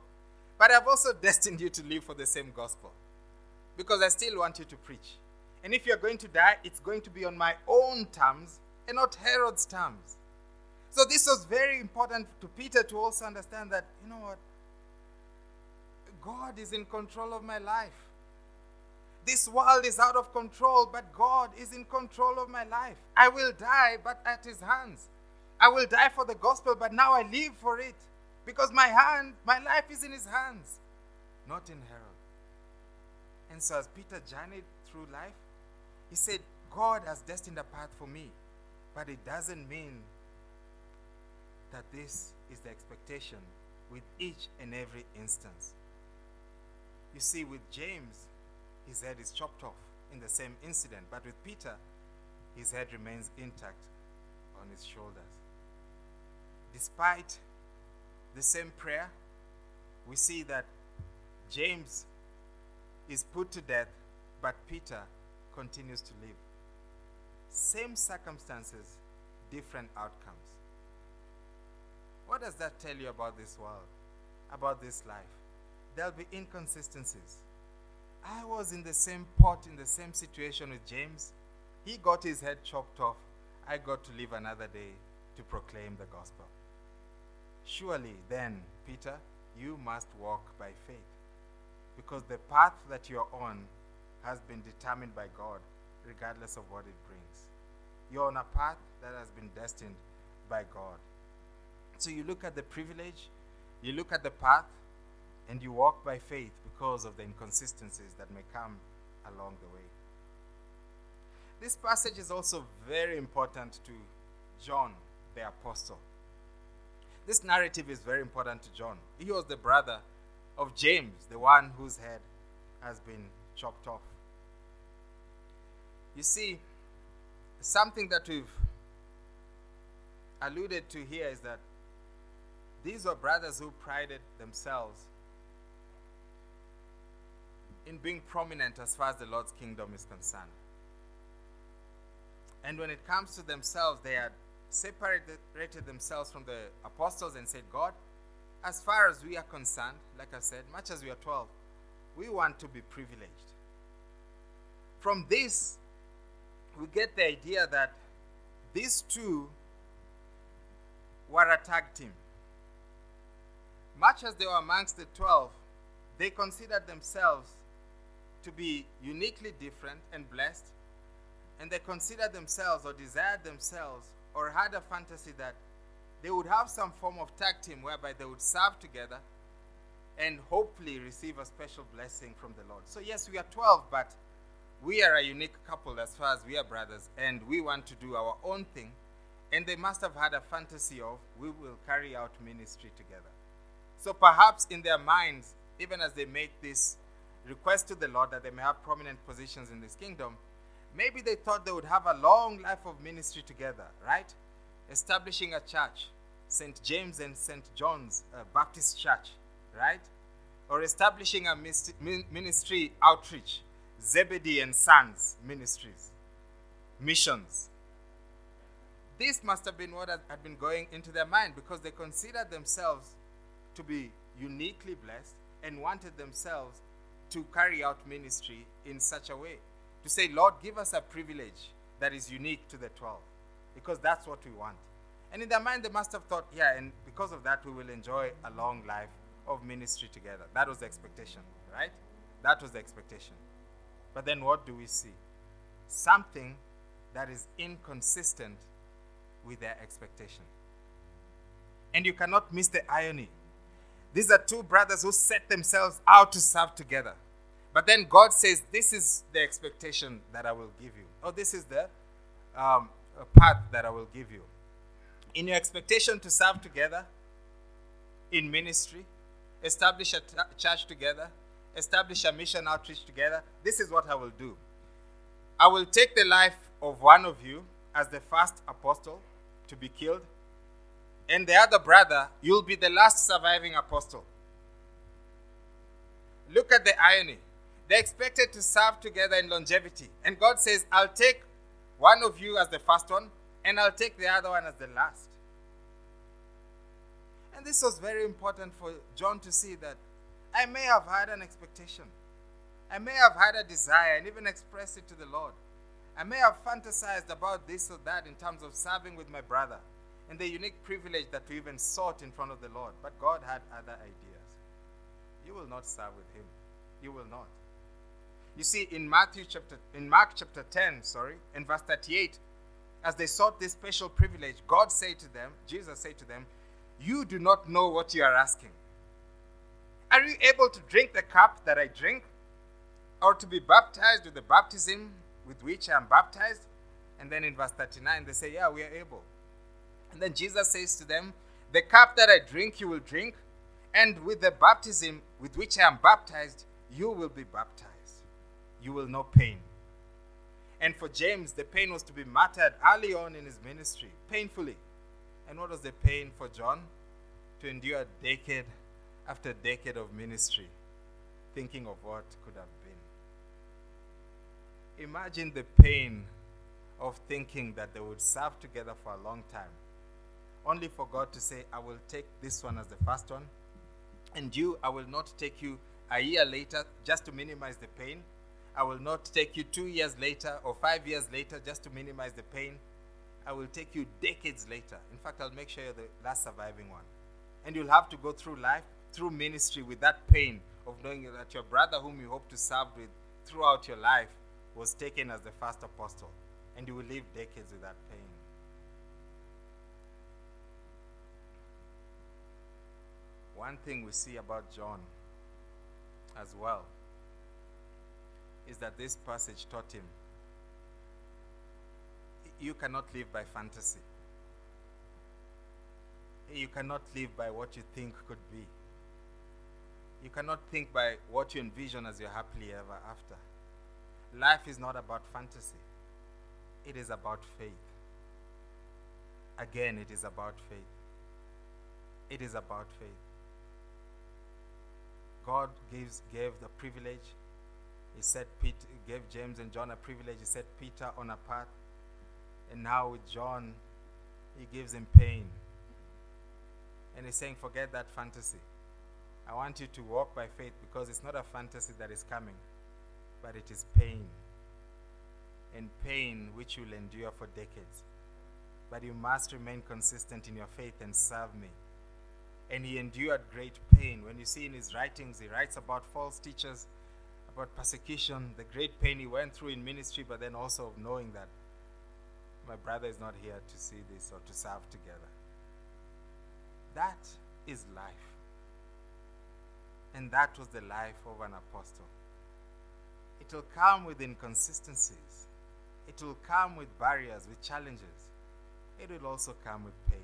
but I've also destined you to live for the same gospel because I still want you to preach. And if you're going to die, it's going to be on my own terms and not Herod's terms. So, this was very important to Peter to also understand that, you know what? God is in control of my life. This world is out of control, but God is in control of my life. I will die, but at His hands. I will die for the gospel, but now I live for it because my hand, my life is in His hands, not in Herod. And so, as Peter journeyed through life, he said, God has destined a path for me, but it doesn't mean that this is the expectation with each and every instance. You see, with James, his head is chopped off in the same incident, but with Peter, his head remains intact on his shoulders. Despite the same prayer, we see that James is put to death, but Peter continues to live. Same circumstances, different outcomes. What does that tell you about this world, about this life? there'll be inconsistencies. I was in the same pot, in the same situation with James. He got his head chopped off. I got to live another day to proclaim the gospel. Surely then, Peter, you must walk by faith. Because the path that you're on has been determined by God, regardless of what it brings. You're on a path that has been destined by God. So you look at the privilege, you look at the path, and you walk by faith because of the inconsistencies that may come along the way. This passage is also very important to John the apostle. This narrative is very important to John. He was the brother of James, the one whose head has been chopped off. You see, something that we've alluded to here is that these were brothers who prided themselves in being prominent as far as the Lord's kingdom is concerned. And when it comes to themselves, they had separated themselves from the apostles and said, God, as far as we are concerned, like I said, much as we are 12, we want to be privileged. From this, we get the idea that these two were a tag team. Much as they were amongst the 12, they considered themselves to be uniquely different and blessed, and they considered themselves or desired themselves or had a fantasy that they would have some form of tag team whereby they would serve together and hopefully receive a special blessing from the Lord. So, yes, we are 12, but we are a unique couple as far as we are brothers, and we want to do our own thing. And they must have had a fantasy of we will carry out ministry together. So, perhaps in their minds, even as they make this request to the Lord that they may have prominent positions in this kingdom, maybe they thought they would have a long life of ministry together, right? Establishing a church, St. James and St. John's uh, Baptist Church, right? Or establishing a ministry outreach, Zebedee and Sons Ministries, missions. This must have been what had been going into their mind because they considered themselves to be uniquely blessed and wanted themselves to carry out ministry in such a way. To say, Lord, give us a privilege that is unique to the 12, because that's what we want. And in their mind, they must have thought, yeah, and because of that, we will enjoy a long life of ministry together. That was the expectation, right? That was the expectation. But then what do we see? Something that is inconsistent with their expectation. And you cannot miss the irony. These are two brothers who set themselves out to serve together. But then God says, This is the expectation that I will give you. Or this is the um, path that I will give you. In your expectation to serve together in ministry, establish a t- church together, establish a mission outreach together, this is what I will do. I will take the life of one of you as the first apostle to be killed, and the other brother, you'll be the last surviving apostle. Look at the irony. They're expected to serve together in longevity. And God says, I'll take one of you as the first one, and I'll take the other one as the last. And this was very important for John to see that I may have had an expectation. I may have had a desire and even expressed it to the Lord. I may have fantasized about this or that in terms of serving with my brother and the unique privilege that we even sought in front of the Lord. But God had other ideas. You will not serve with him. You will not. You see, in Matthew chapter, in Mark chapter 10, sorry, in verse 38, as they sought this special privilege, God said to them, Jesus said to them, You do not know what you are asking. Are you able to drink the cup that I drink? Or to be baptized with the baptism with which I am baptized? And then in verse 39, they say, Yeah, we are able. And then Jesus says to them, The cup that I drink, you will drink, and with the baptism with which I am baptized, you will be baptized you will know pain. And for James, the pain was to be martyred early on in his ministry, painfully. And what was the pain for John? To endure a decade after decade of ministry, thinking of what could have been. Imagine the pain of thinking that they would serve together for a long time, only for God to say, I will take this one as the first one, and you, I will not take you a year later just to minimize the pain I will not take you two years later or five years later just to minimize the pain. I will take you decades later. In fact, I'll make sure you're the last surviving one. And you'll have to go through life, through ministry with that pain of knowing that your brother, whom you hope to serve with throughout your life, was taken as the first apostle. And you will live decades with that pain. One thing we see about John as well is that this passage taught him you cannot live by fantasy. You cannot live by what you think could be. You cannot think by what you envision as your happily ever after. Life is not about fantasy, it is about faith. Again, it is about faith. It is about faith. God gives gave the privilege. He set Peter, gave James and John a privilege. He set Peter on a path and now with John, he gives him pain. And he's saying, forget that fantasy. I want you to walk by faith because it's not a fantasy that is coming, but it is pain. And pain which you'll endure for decades. But you must remain consistent in your faith and serve me. And he endured great pain. When you see in his writings, he writes about false teachers, about persecution, the great pain he went through in ministry, but then also of knowing that my brother is not here to see this or to serve together. That is life. And that was the life of an apostle. It will come with inconsistencies, it will come with barriers, with challenges. It will also come with pain.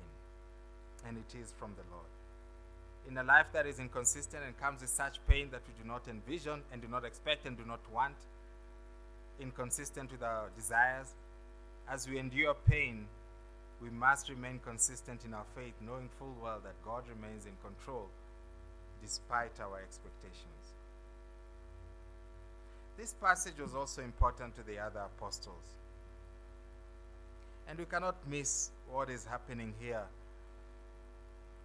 And it is from the Lord. In a life that is inconsistent and comes with such pain that we do not envision and do not expect and do not want, inconsistent with our desires, as we endure pain, we must remain consistent in our faith, knowing full well that God remains in control despite our expectations. This passage was also important to the other apostles. And we cannot miss what is happening here,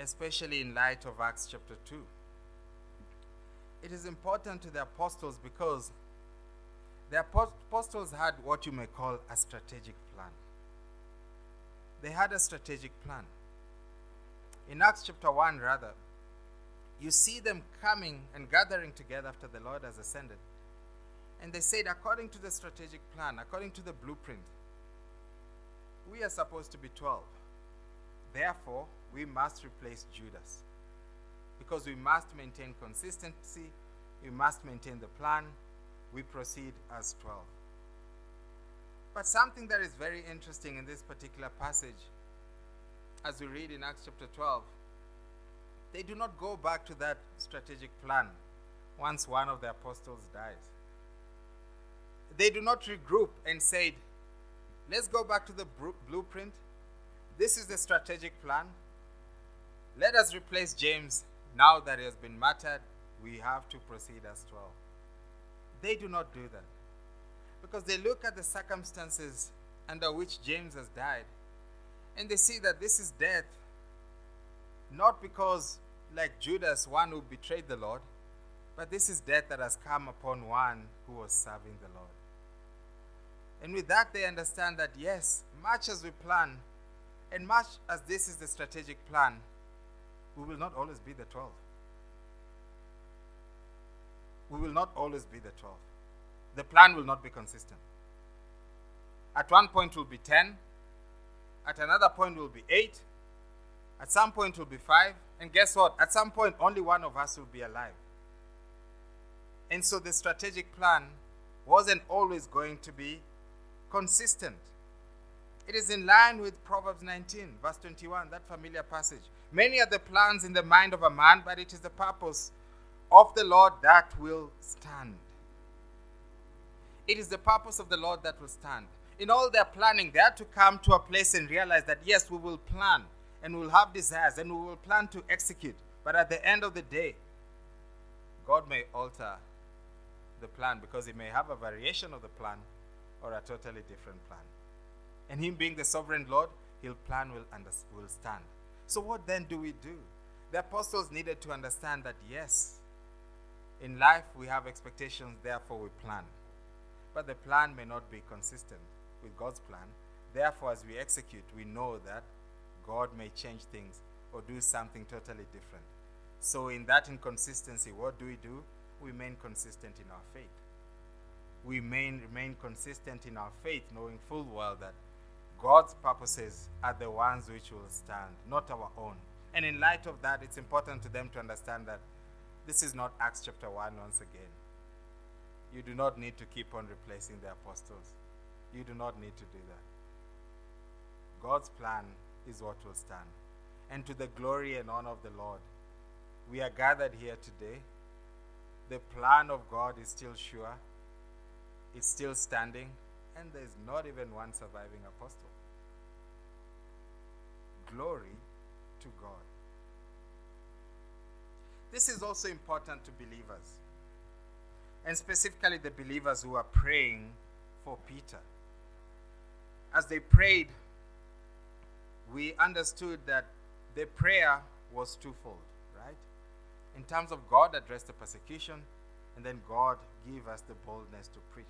especially in light of Acts chapter 2. It is important to the apostles because the apostles had what you may call a strategic plan. They had a strategic plan. In Acts chapter 1, rather, you see them coming and gathering together after the Lord has ascended. And they said, according to the strategic plan, according to the blueprint, we are supposed to be 12. Therefore, we must replace Judas. Because we must maintain consistency, we must maintain the plan, we proceed as 12. But something that is very interesting in this particular passage, as we read in Acts chapter 12, they do not go back to that strategic plan once one of the apostles dies. They do not regroup and say, let's go back to the blueprint. This is the strategic plan. Let us replace James now that he has been martyred. We have to proceed as 12. They do not do that. Because they look at the circumstances under which James has died and they see that this is death not because, like Judas, one who betrayed the Lord, but this is death that has come upon one who was serving the Lord. And with that, they understand that yes, much as we plan, and much as this is the strategic plan, we will not always be the 12 we will not always be the 12. The plan will not be consistent. At one point, we'll be 10. At another point, we'll be 8. At some point, we'll be 5. And guess what? At some point, only one of us will be alive. And so the strategic plan wasn't always going to be consistent. It is in line with Proverbs 19, verse 21, that familiar passage. Many are the plans in the mind of a man, but it is the purpose of the Lord that will stand. It is the purpose of the Lord that will stand. In all their planning, they had to come to a place and realize that yes, we will plan and we will have desires and we will plan to execute. But at the end of the day, God may alter the plan because He may have a variation of the plan or a totally different plan. And Him being the sovereign Lord, His plan will, under, will stand. So, what then do we do? The apostles needed to understand that yes, in life, we have expectations, therefore, we plan. But the plan may not be consistent with God's plan. therefore, as we execute, we know that God may change things or do something totally different. So, in that inconsistency, what do we do? We remain consistent in our faith. We remain, consistent in our faith, knowing full well that God's purposes are the ones which will stand, not our own. And in light of that, it's important to them to understand that this is not Acts chapter 1 once again. You do not need to keep on replacing the apostles. You do not need to do that. God's plan is what will stand. And to the glory and honor of the Lord, we are gathered here today. The plan of God is still sure, it's still standing, and there's not even one surviving apostle. Glory to God. This is also important to believers, and specifically the believers who are praying for Peter. As they prayed, we understood that their prayer was twofold, right? In terms of God address the persecution, and then God give us the boldness to preach.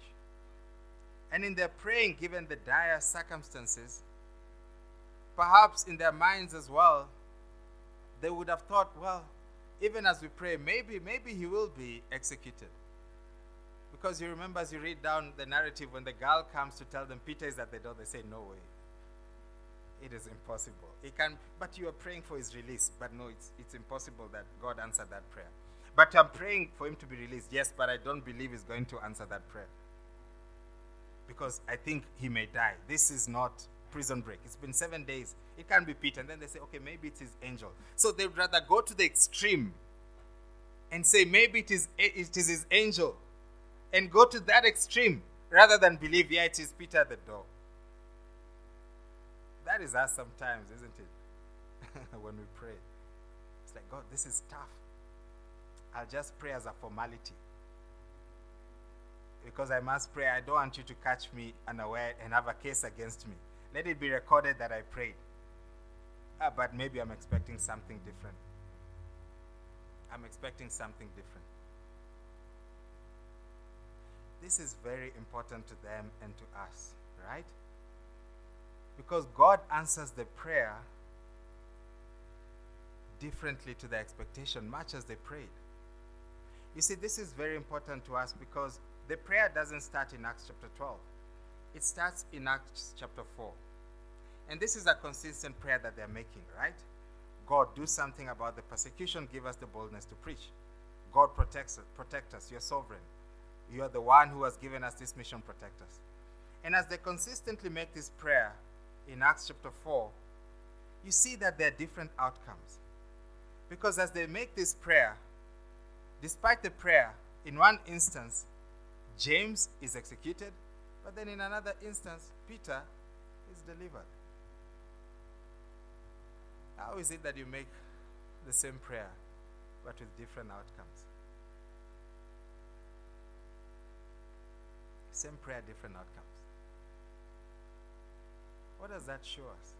And in their praying, given the dire circumstances, perhaps in their minds as well, they would have thought, well, even as we pray, maybe, maybe he will be executed. Because you remember as you read down the narrative, when the girl comes to tell them Peter is at the door, they say, No way. It is impossible. He can but you are praying for his release. But no, it's it's impossible that God answered that prayer. But I'm praying for him to be released, yes, but I don't believe he's going to answer that prayer. Because I think he may die. This is not prison break. It's been seven days. It can't be Peter. And then they say, okay, maybe it is angel. So they'd rather go to the extreme and say, maybe it is, it is his angel. And go to that extreme rather than believe, yeah, it is Peter the door. That is us sometimes, isn't it? when we pray. It's like, God, this is tough. I'll just pray as a formality. Because I must pray. I don't want you to catch me unaware and have a case against me. Let it be recorded that I prayed. Ah, but maybe I'm expecting something different. I'm expecting something different. This is very important to them and to us, right? Because God answers the prayer differently to the expectation, much as they prayed. You see, this is very important to us because the prayer doesn't start in Acts chapter 12, it starts in Acts chapter 4. And this is a consistent prayer that they're making, right? God, do something about the persecution, give us the boldness to preach. God protects us, protect us, you're sovereign. You are the one who has given us this mission, protect us. And as they consistently make this prayer in Acts chapter 4, you see that there are different outcomes. Because as they make this prayer, despite the prayer, in one instance, James is executed, but then in another instance, Peter is delivered. How is it that you make the same prayer but with different outcomes? Same prayer, different outcomes. What does that show us?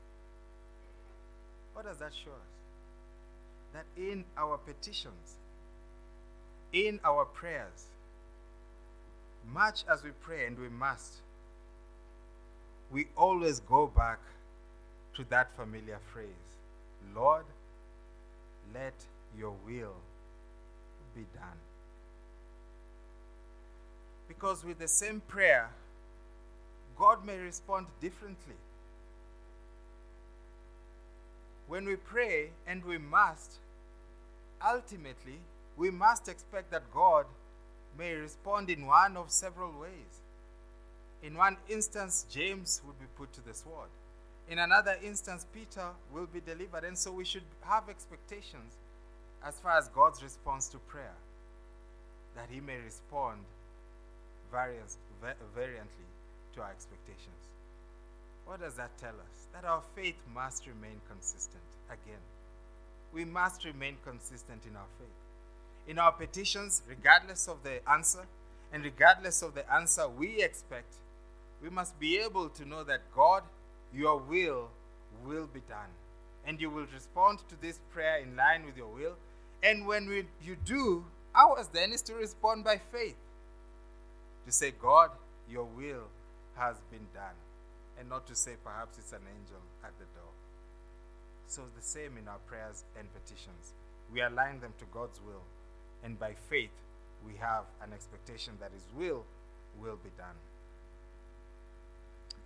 What does that show us? That in our petitions, in our prayers, much as we pray, and we must, we always go back to that familiar phrase Lord, let your will be done. Because with the same prayer, God may respond differently. When we pray, and we must, ultimately, we must expect that God may respond in one of several ways. In one instance, James would be put to the sword. In another instance, Peter will be delivered. And so we should have expectations as far as God's response to prayer, that He may respond various, variantly to our expectations. What does that tell us? That our faith must remain consistent. Again, we must remain consistent in our faith. In our petitions, regardless of the answer, and regardless of the answer we expect, we must be able to know that God your will will be done. And you will respond to this prayer in line with your will. And when we, you do, ours then is to respond by faith. To say, God, your will has been done. and not to say perhaps it's an angel at the door. So, the same in our prayers and petitions. We align them to God's will, and by faith, we have an expectation that His will will be done.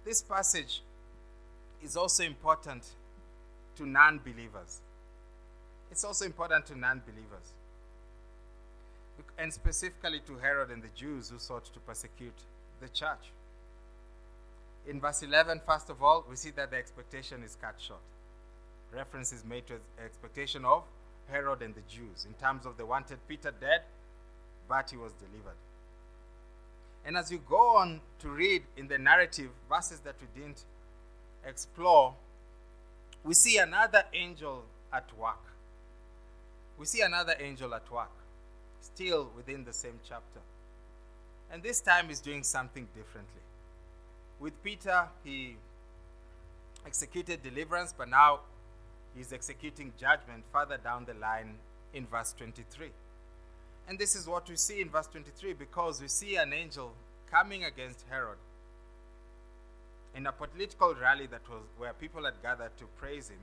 This passage is also important to non believers. It's also important to non believers, and specifically to Herod and the Jews who sought to persecute the church. In verse 11, first of all, we see that the expectation is cut short. Reference is made to the expectation of Herod and the Jews in terms of they wanted Peter dead, but he was delivered. And as you go on to read in the narrative, verses that we didn't explore, we see another angel at work. We see another angel at work, still within the same chapter. And this time he's doing something differently. With Peter, he executed deliverance, but now he's executing judgment further down the line in verse 23. And this is what we see in verse 23 because we see an angel coming against Herod in a political rally that was where people had gathered to praise him,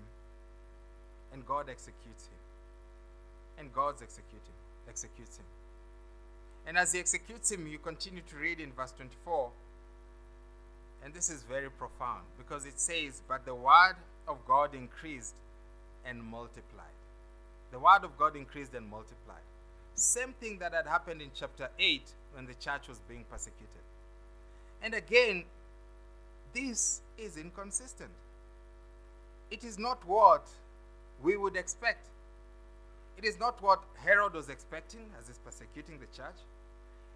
and God executes him. And God's executing, executes him. And as he executes him, you continue to read in verse 24. And this is very profound because it says, But the word of God increased and multiplied. The word of God increased and multiplied. Same thing that had happened in chapter 8 when the church was being persecuted. And again, this is inconsistent. It is not what we would expect. It is not what Herod was expecting as he's persecuting the church.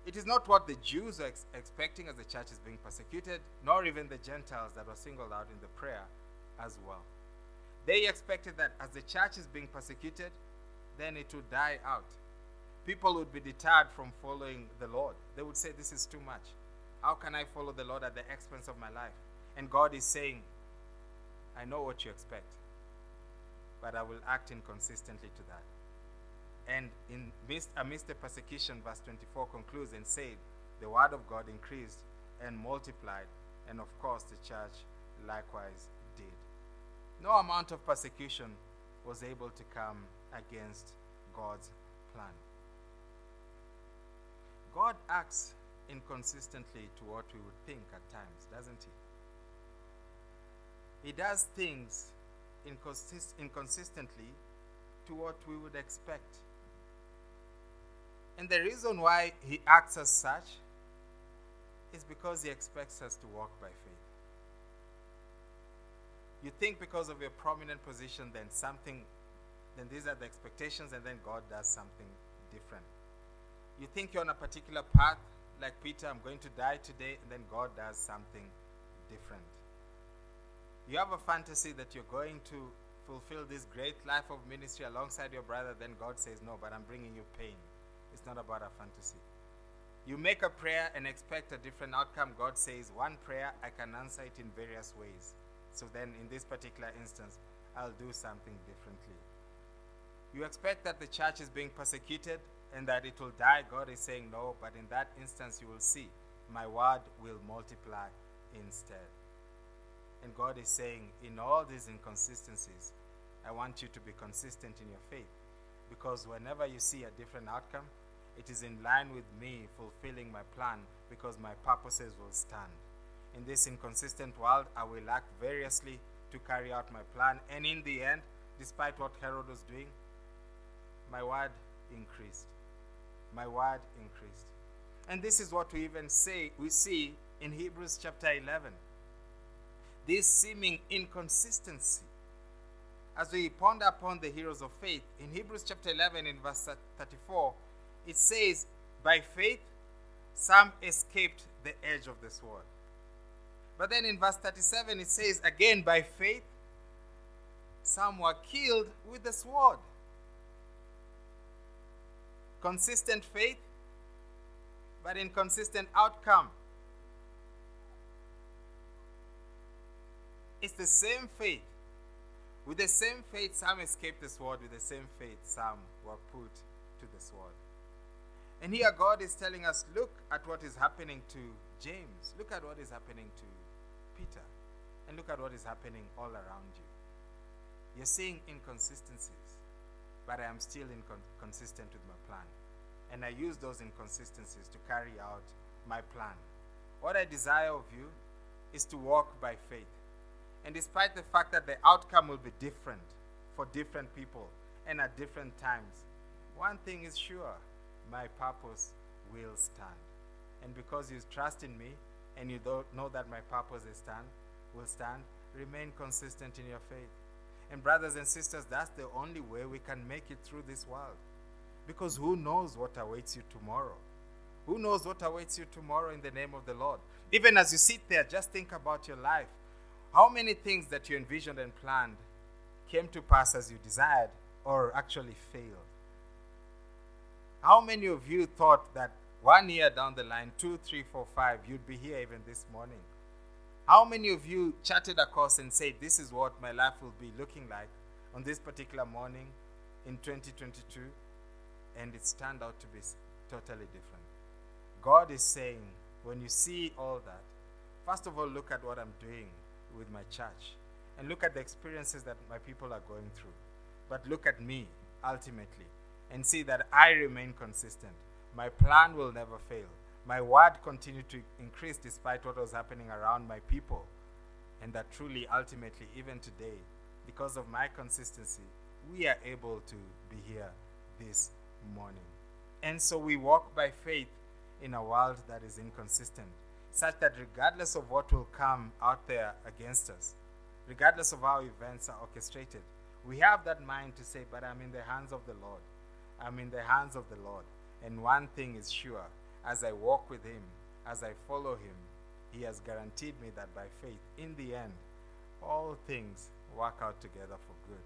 It is not what the Jews are ex- expecting as the church is being persecuted, nor even the Gentiles that were singled out in the prayer as well. They expected that as the church is being persecuted, then it would die out. People would be deterred from following the Lord. They would say, This is too much. How can I follow the Lord at the expense of my life? And God is saying, I know what you expect, but I will act inconsistently to that. And in midst, amidst the persecution, verse 24 concludes and said, The word of God increased and multiplied, and of course the church likewise did. No amount of persecution was able to come against God's plan. God acts inconsistently to what we would think at times, doesn't he? He does things inconsist- inconsistently to what we would expect. And the reason why he acts as such is because he expects us to walk by faith. You think because of your prominent position, then something, then these are the expectations, and then God does something different. You think you're on a particular path, like Peter, I'm going to die today, and then God does something different. You have a fantasy that you're going to fulfill this great life of ministry alongside your brother, then God says, No, but I'm bringing you pain. It's not about a fantasy. You make a prayer and expect a different outcome. God says, One prayer, I can answer it in various ways. So then, in this particular instance, I'll do something differently. You expect that the church is being persecuted and that it will die. God is saying, No, but in that instance, you will see my word will multiply instead. And God is saying, In all these inconsistencies, I want you to be consistent in your faith. Because whenever you see a different outcome, it is in line with me fulfilling my plan because my purposes will stand. In this inconsistent world, I will act variously to carry out my plan. And in the end, despite what Herod was doing, my word increased. My word increased. And this is what we even say, we see in Hebrews chapter 11. This seeming inconsistency. As we ponder upon the heroes of faith, in Hebrews chapter 11, in verse 34, it says, By faith, some escaped the edge of the sword. But then in verse 37, it says, Again, by faith, some were killed with the sword. Consistent faith, but inconsistent outcome. It's the same faith. With the same faith, some escaped the sword. With the same faith, some were put to the sword. And here God is telling us look at what is happening to James. Look at what is happening to Peter. and look at what is happening all around you. You're seeing inconsistencies, but I am still inconsistent with my plan. And I use those inconsistencies to carry out my plan. What I desire of you is to walk by faith. And despite the fact that the outcome will be different for different people and at different times, one thing is sure my purpose will stand. And because you trust in me and you know that my purpose is stand, will stand, remain consistent in your faith. And, brothers and sisters, that's the only way we can make it through this world. Because who knows what awaits you tomorrow? Who knows what awaits you tomorrow in the name of the Lord? Even as you sit there, just think about your life. How many things that you envisioned and planned came to pass as you desired or actually failed? How many of you thought that one year down the line, two, three, four, five, you'd be here even this morning? How many of you charted a course and said, This is what my life will be looking like on this particular morning in 2022? And it's turned out to be totally different. God is saying, when you see all that, first of all, look at what I'm doing with my church and look at the experiences that my people are going through. But look at me ultimately and see that I remain consistent. My plan will never fail. My word continued to increase despite what was happening around my people. And that truly, ultimately, even today, because of my consistency, we are able to be here this morning. And so we walk by faith in a world that is inconsistent, such that regardless of what will come out there against us, regardless of how events are orchestrated, we have that mind to say, But I'm in the hands of the Lord. I'm in the hands of the Lord. And one thing is sure as I walk with Him, as I follow Him, He has guaranteed me that by faith, in the end, all things work out together for good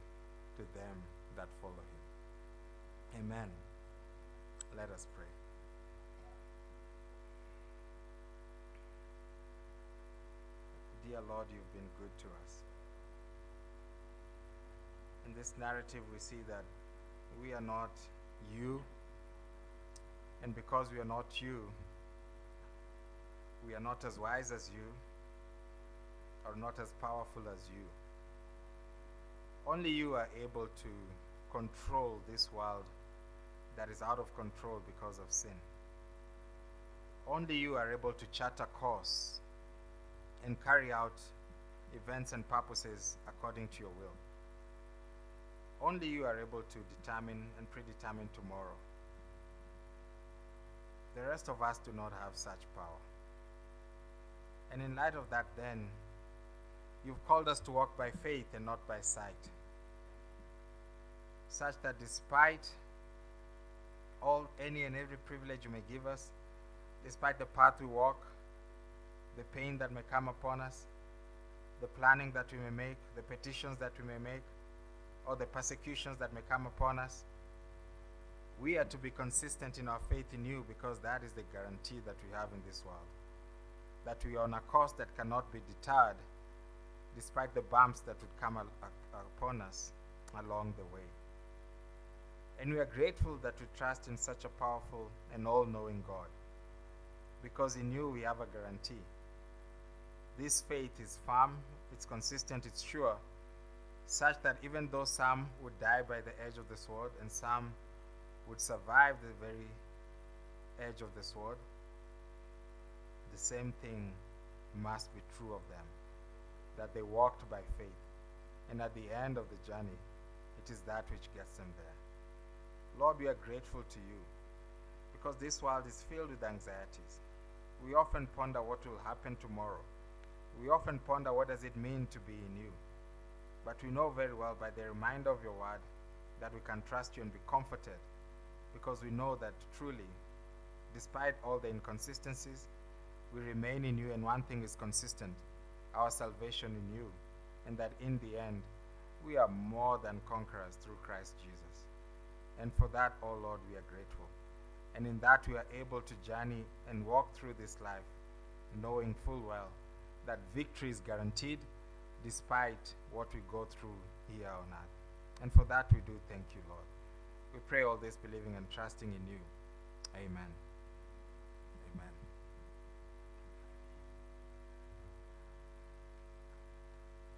to them that follow Him. Amen. Let us pray. Dear Lord, you've been good to us. In this narrative, we see that we are not you, and because we are not you, we are not as wise as you, or not as powerful as you. Only you are able to control this world that is out of control because of sin. Only you are able to chart a course and carry out events and purposes according to your will. Only you are able to determine and predetermine tomorrow. The rest of us do not have such power. And in light of that, then, you've called us to walk by faith and not by sight. Such that despite all, any and every privilege you may give us, despite the path we walk, the pain that may come upon us, the planning that we may make, the petitions that we may make, or the persecutions that may come upon us, we are to be consistent in our faith in you because that is the guarantee that we have in this world. That we are on a course that cannot be deterred despite the bumps that would come upon us along the way. And we are grateful that we trust in such a powerful and all knowing God because in you we have a guarantee. This faith is firm, it's consistent, it's sure, such that even though some would die by the edge of the sword and some would survive the very edge of the sword, the same thing must be true of them that they walked by faith, and at the end of the journey, it is that which gets them there. Lord, we are grateful to you because this world is filled with anxieties. We often ponder what will happen tomorrow. We often ponder what does it mean to be in you. But we know very well by the reminder of your word that we can trust you and be comforted because we know that truly, despite all the inconsistencies, we remain in you, and one thing is consistent our salvation in you, and that in the end, we are more than conquerors through Christ Jesus. And for that, oh Lord, we are grateful. And in that, we are able to journey and walk through this life, knowing full well that victory is guaranteed despite what we go through here on earth. And for that, we do thank you, Lord. We pray all this believing and trusting in you. Amen.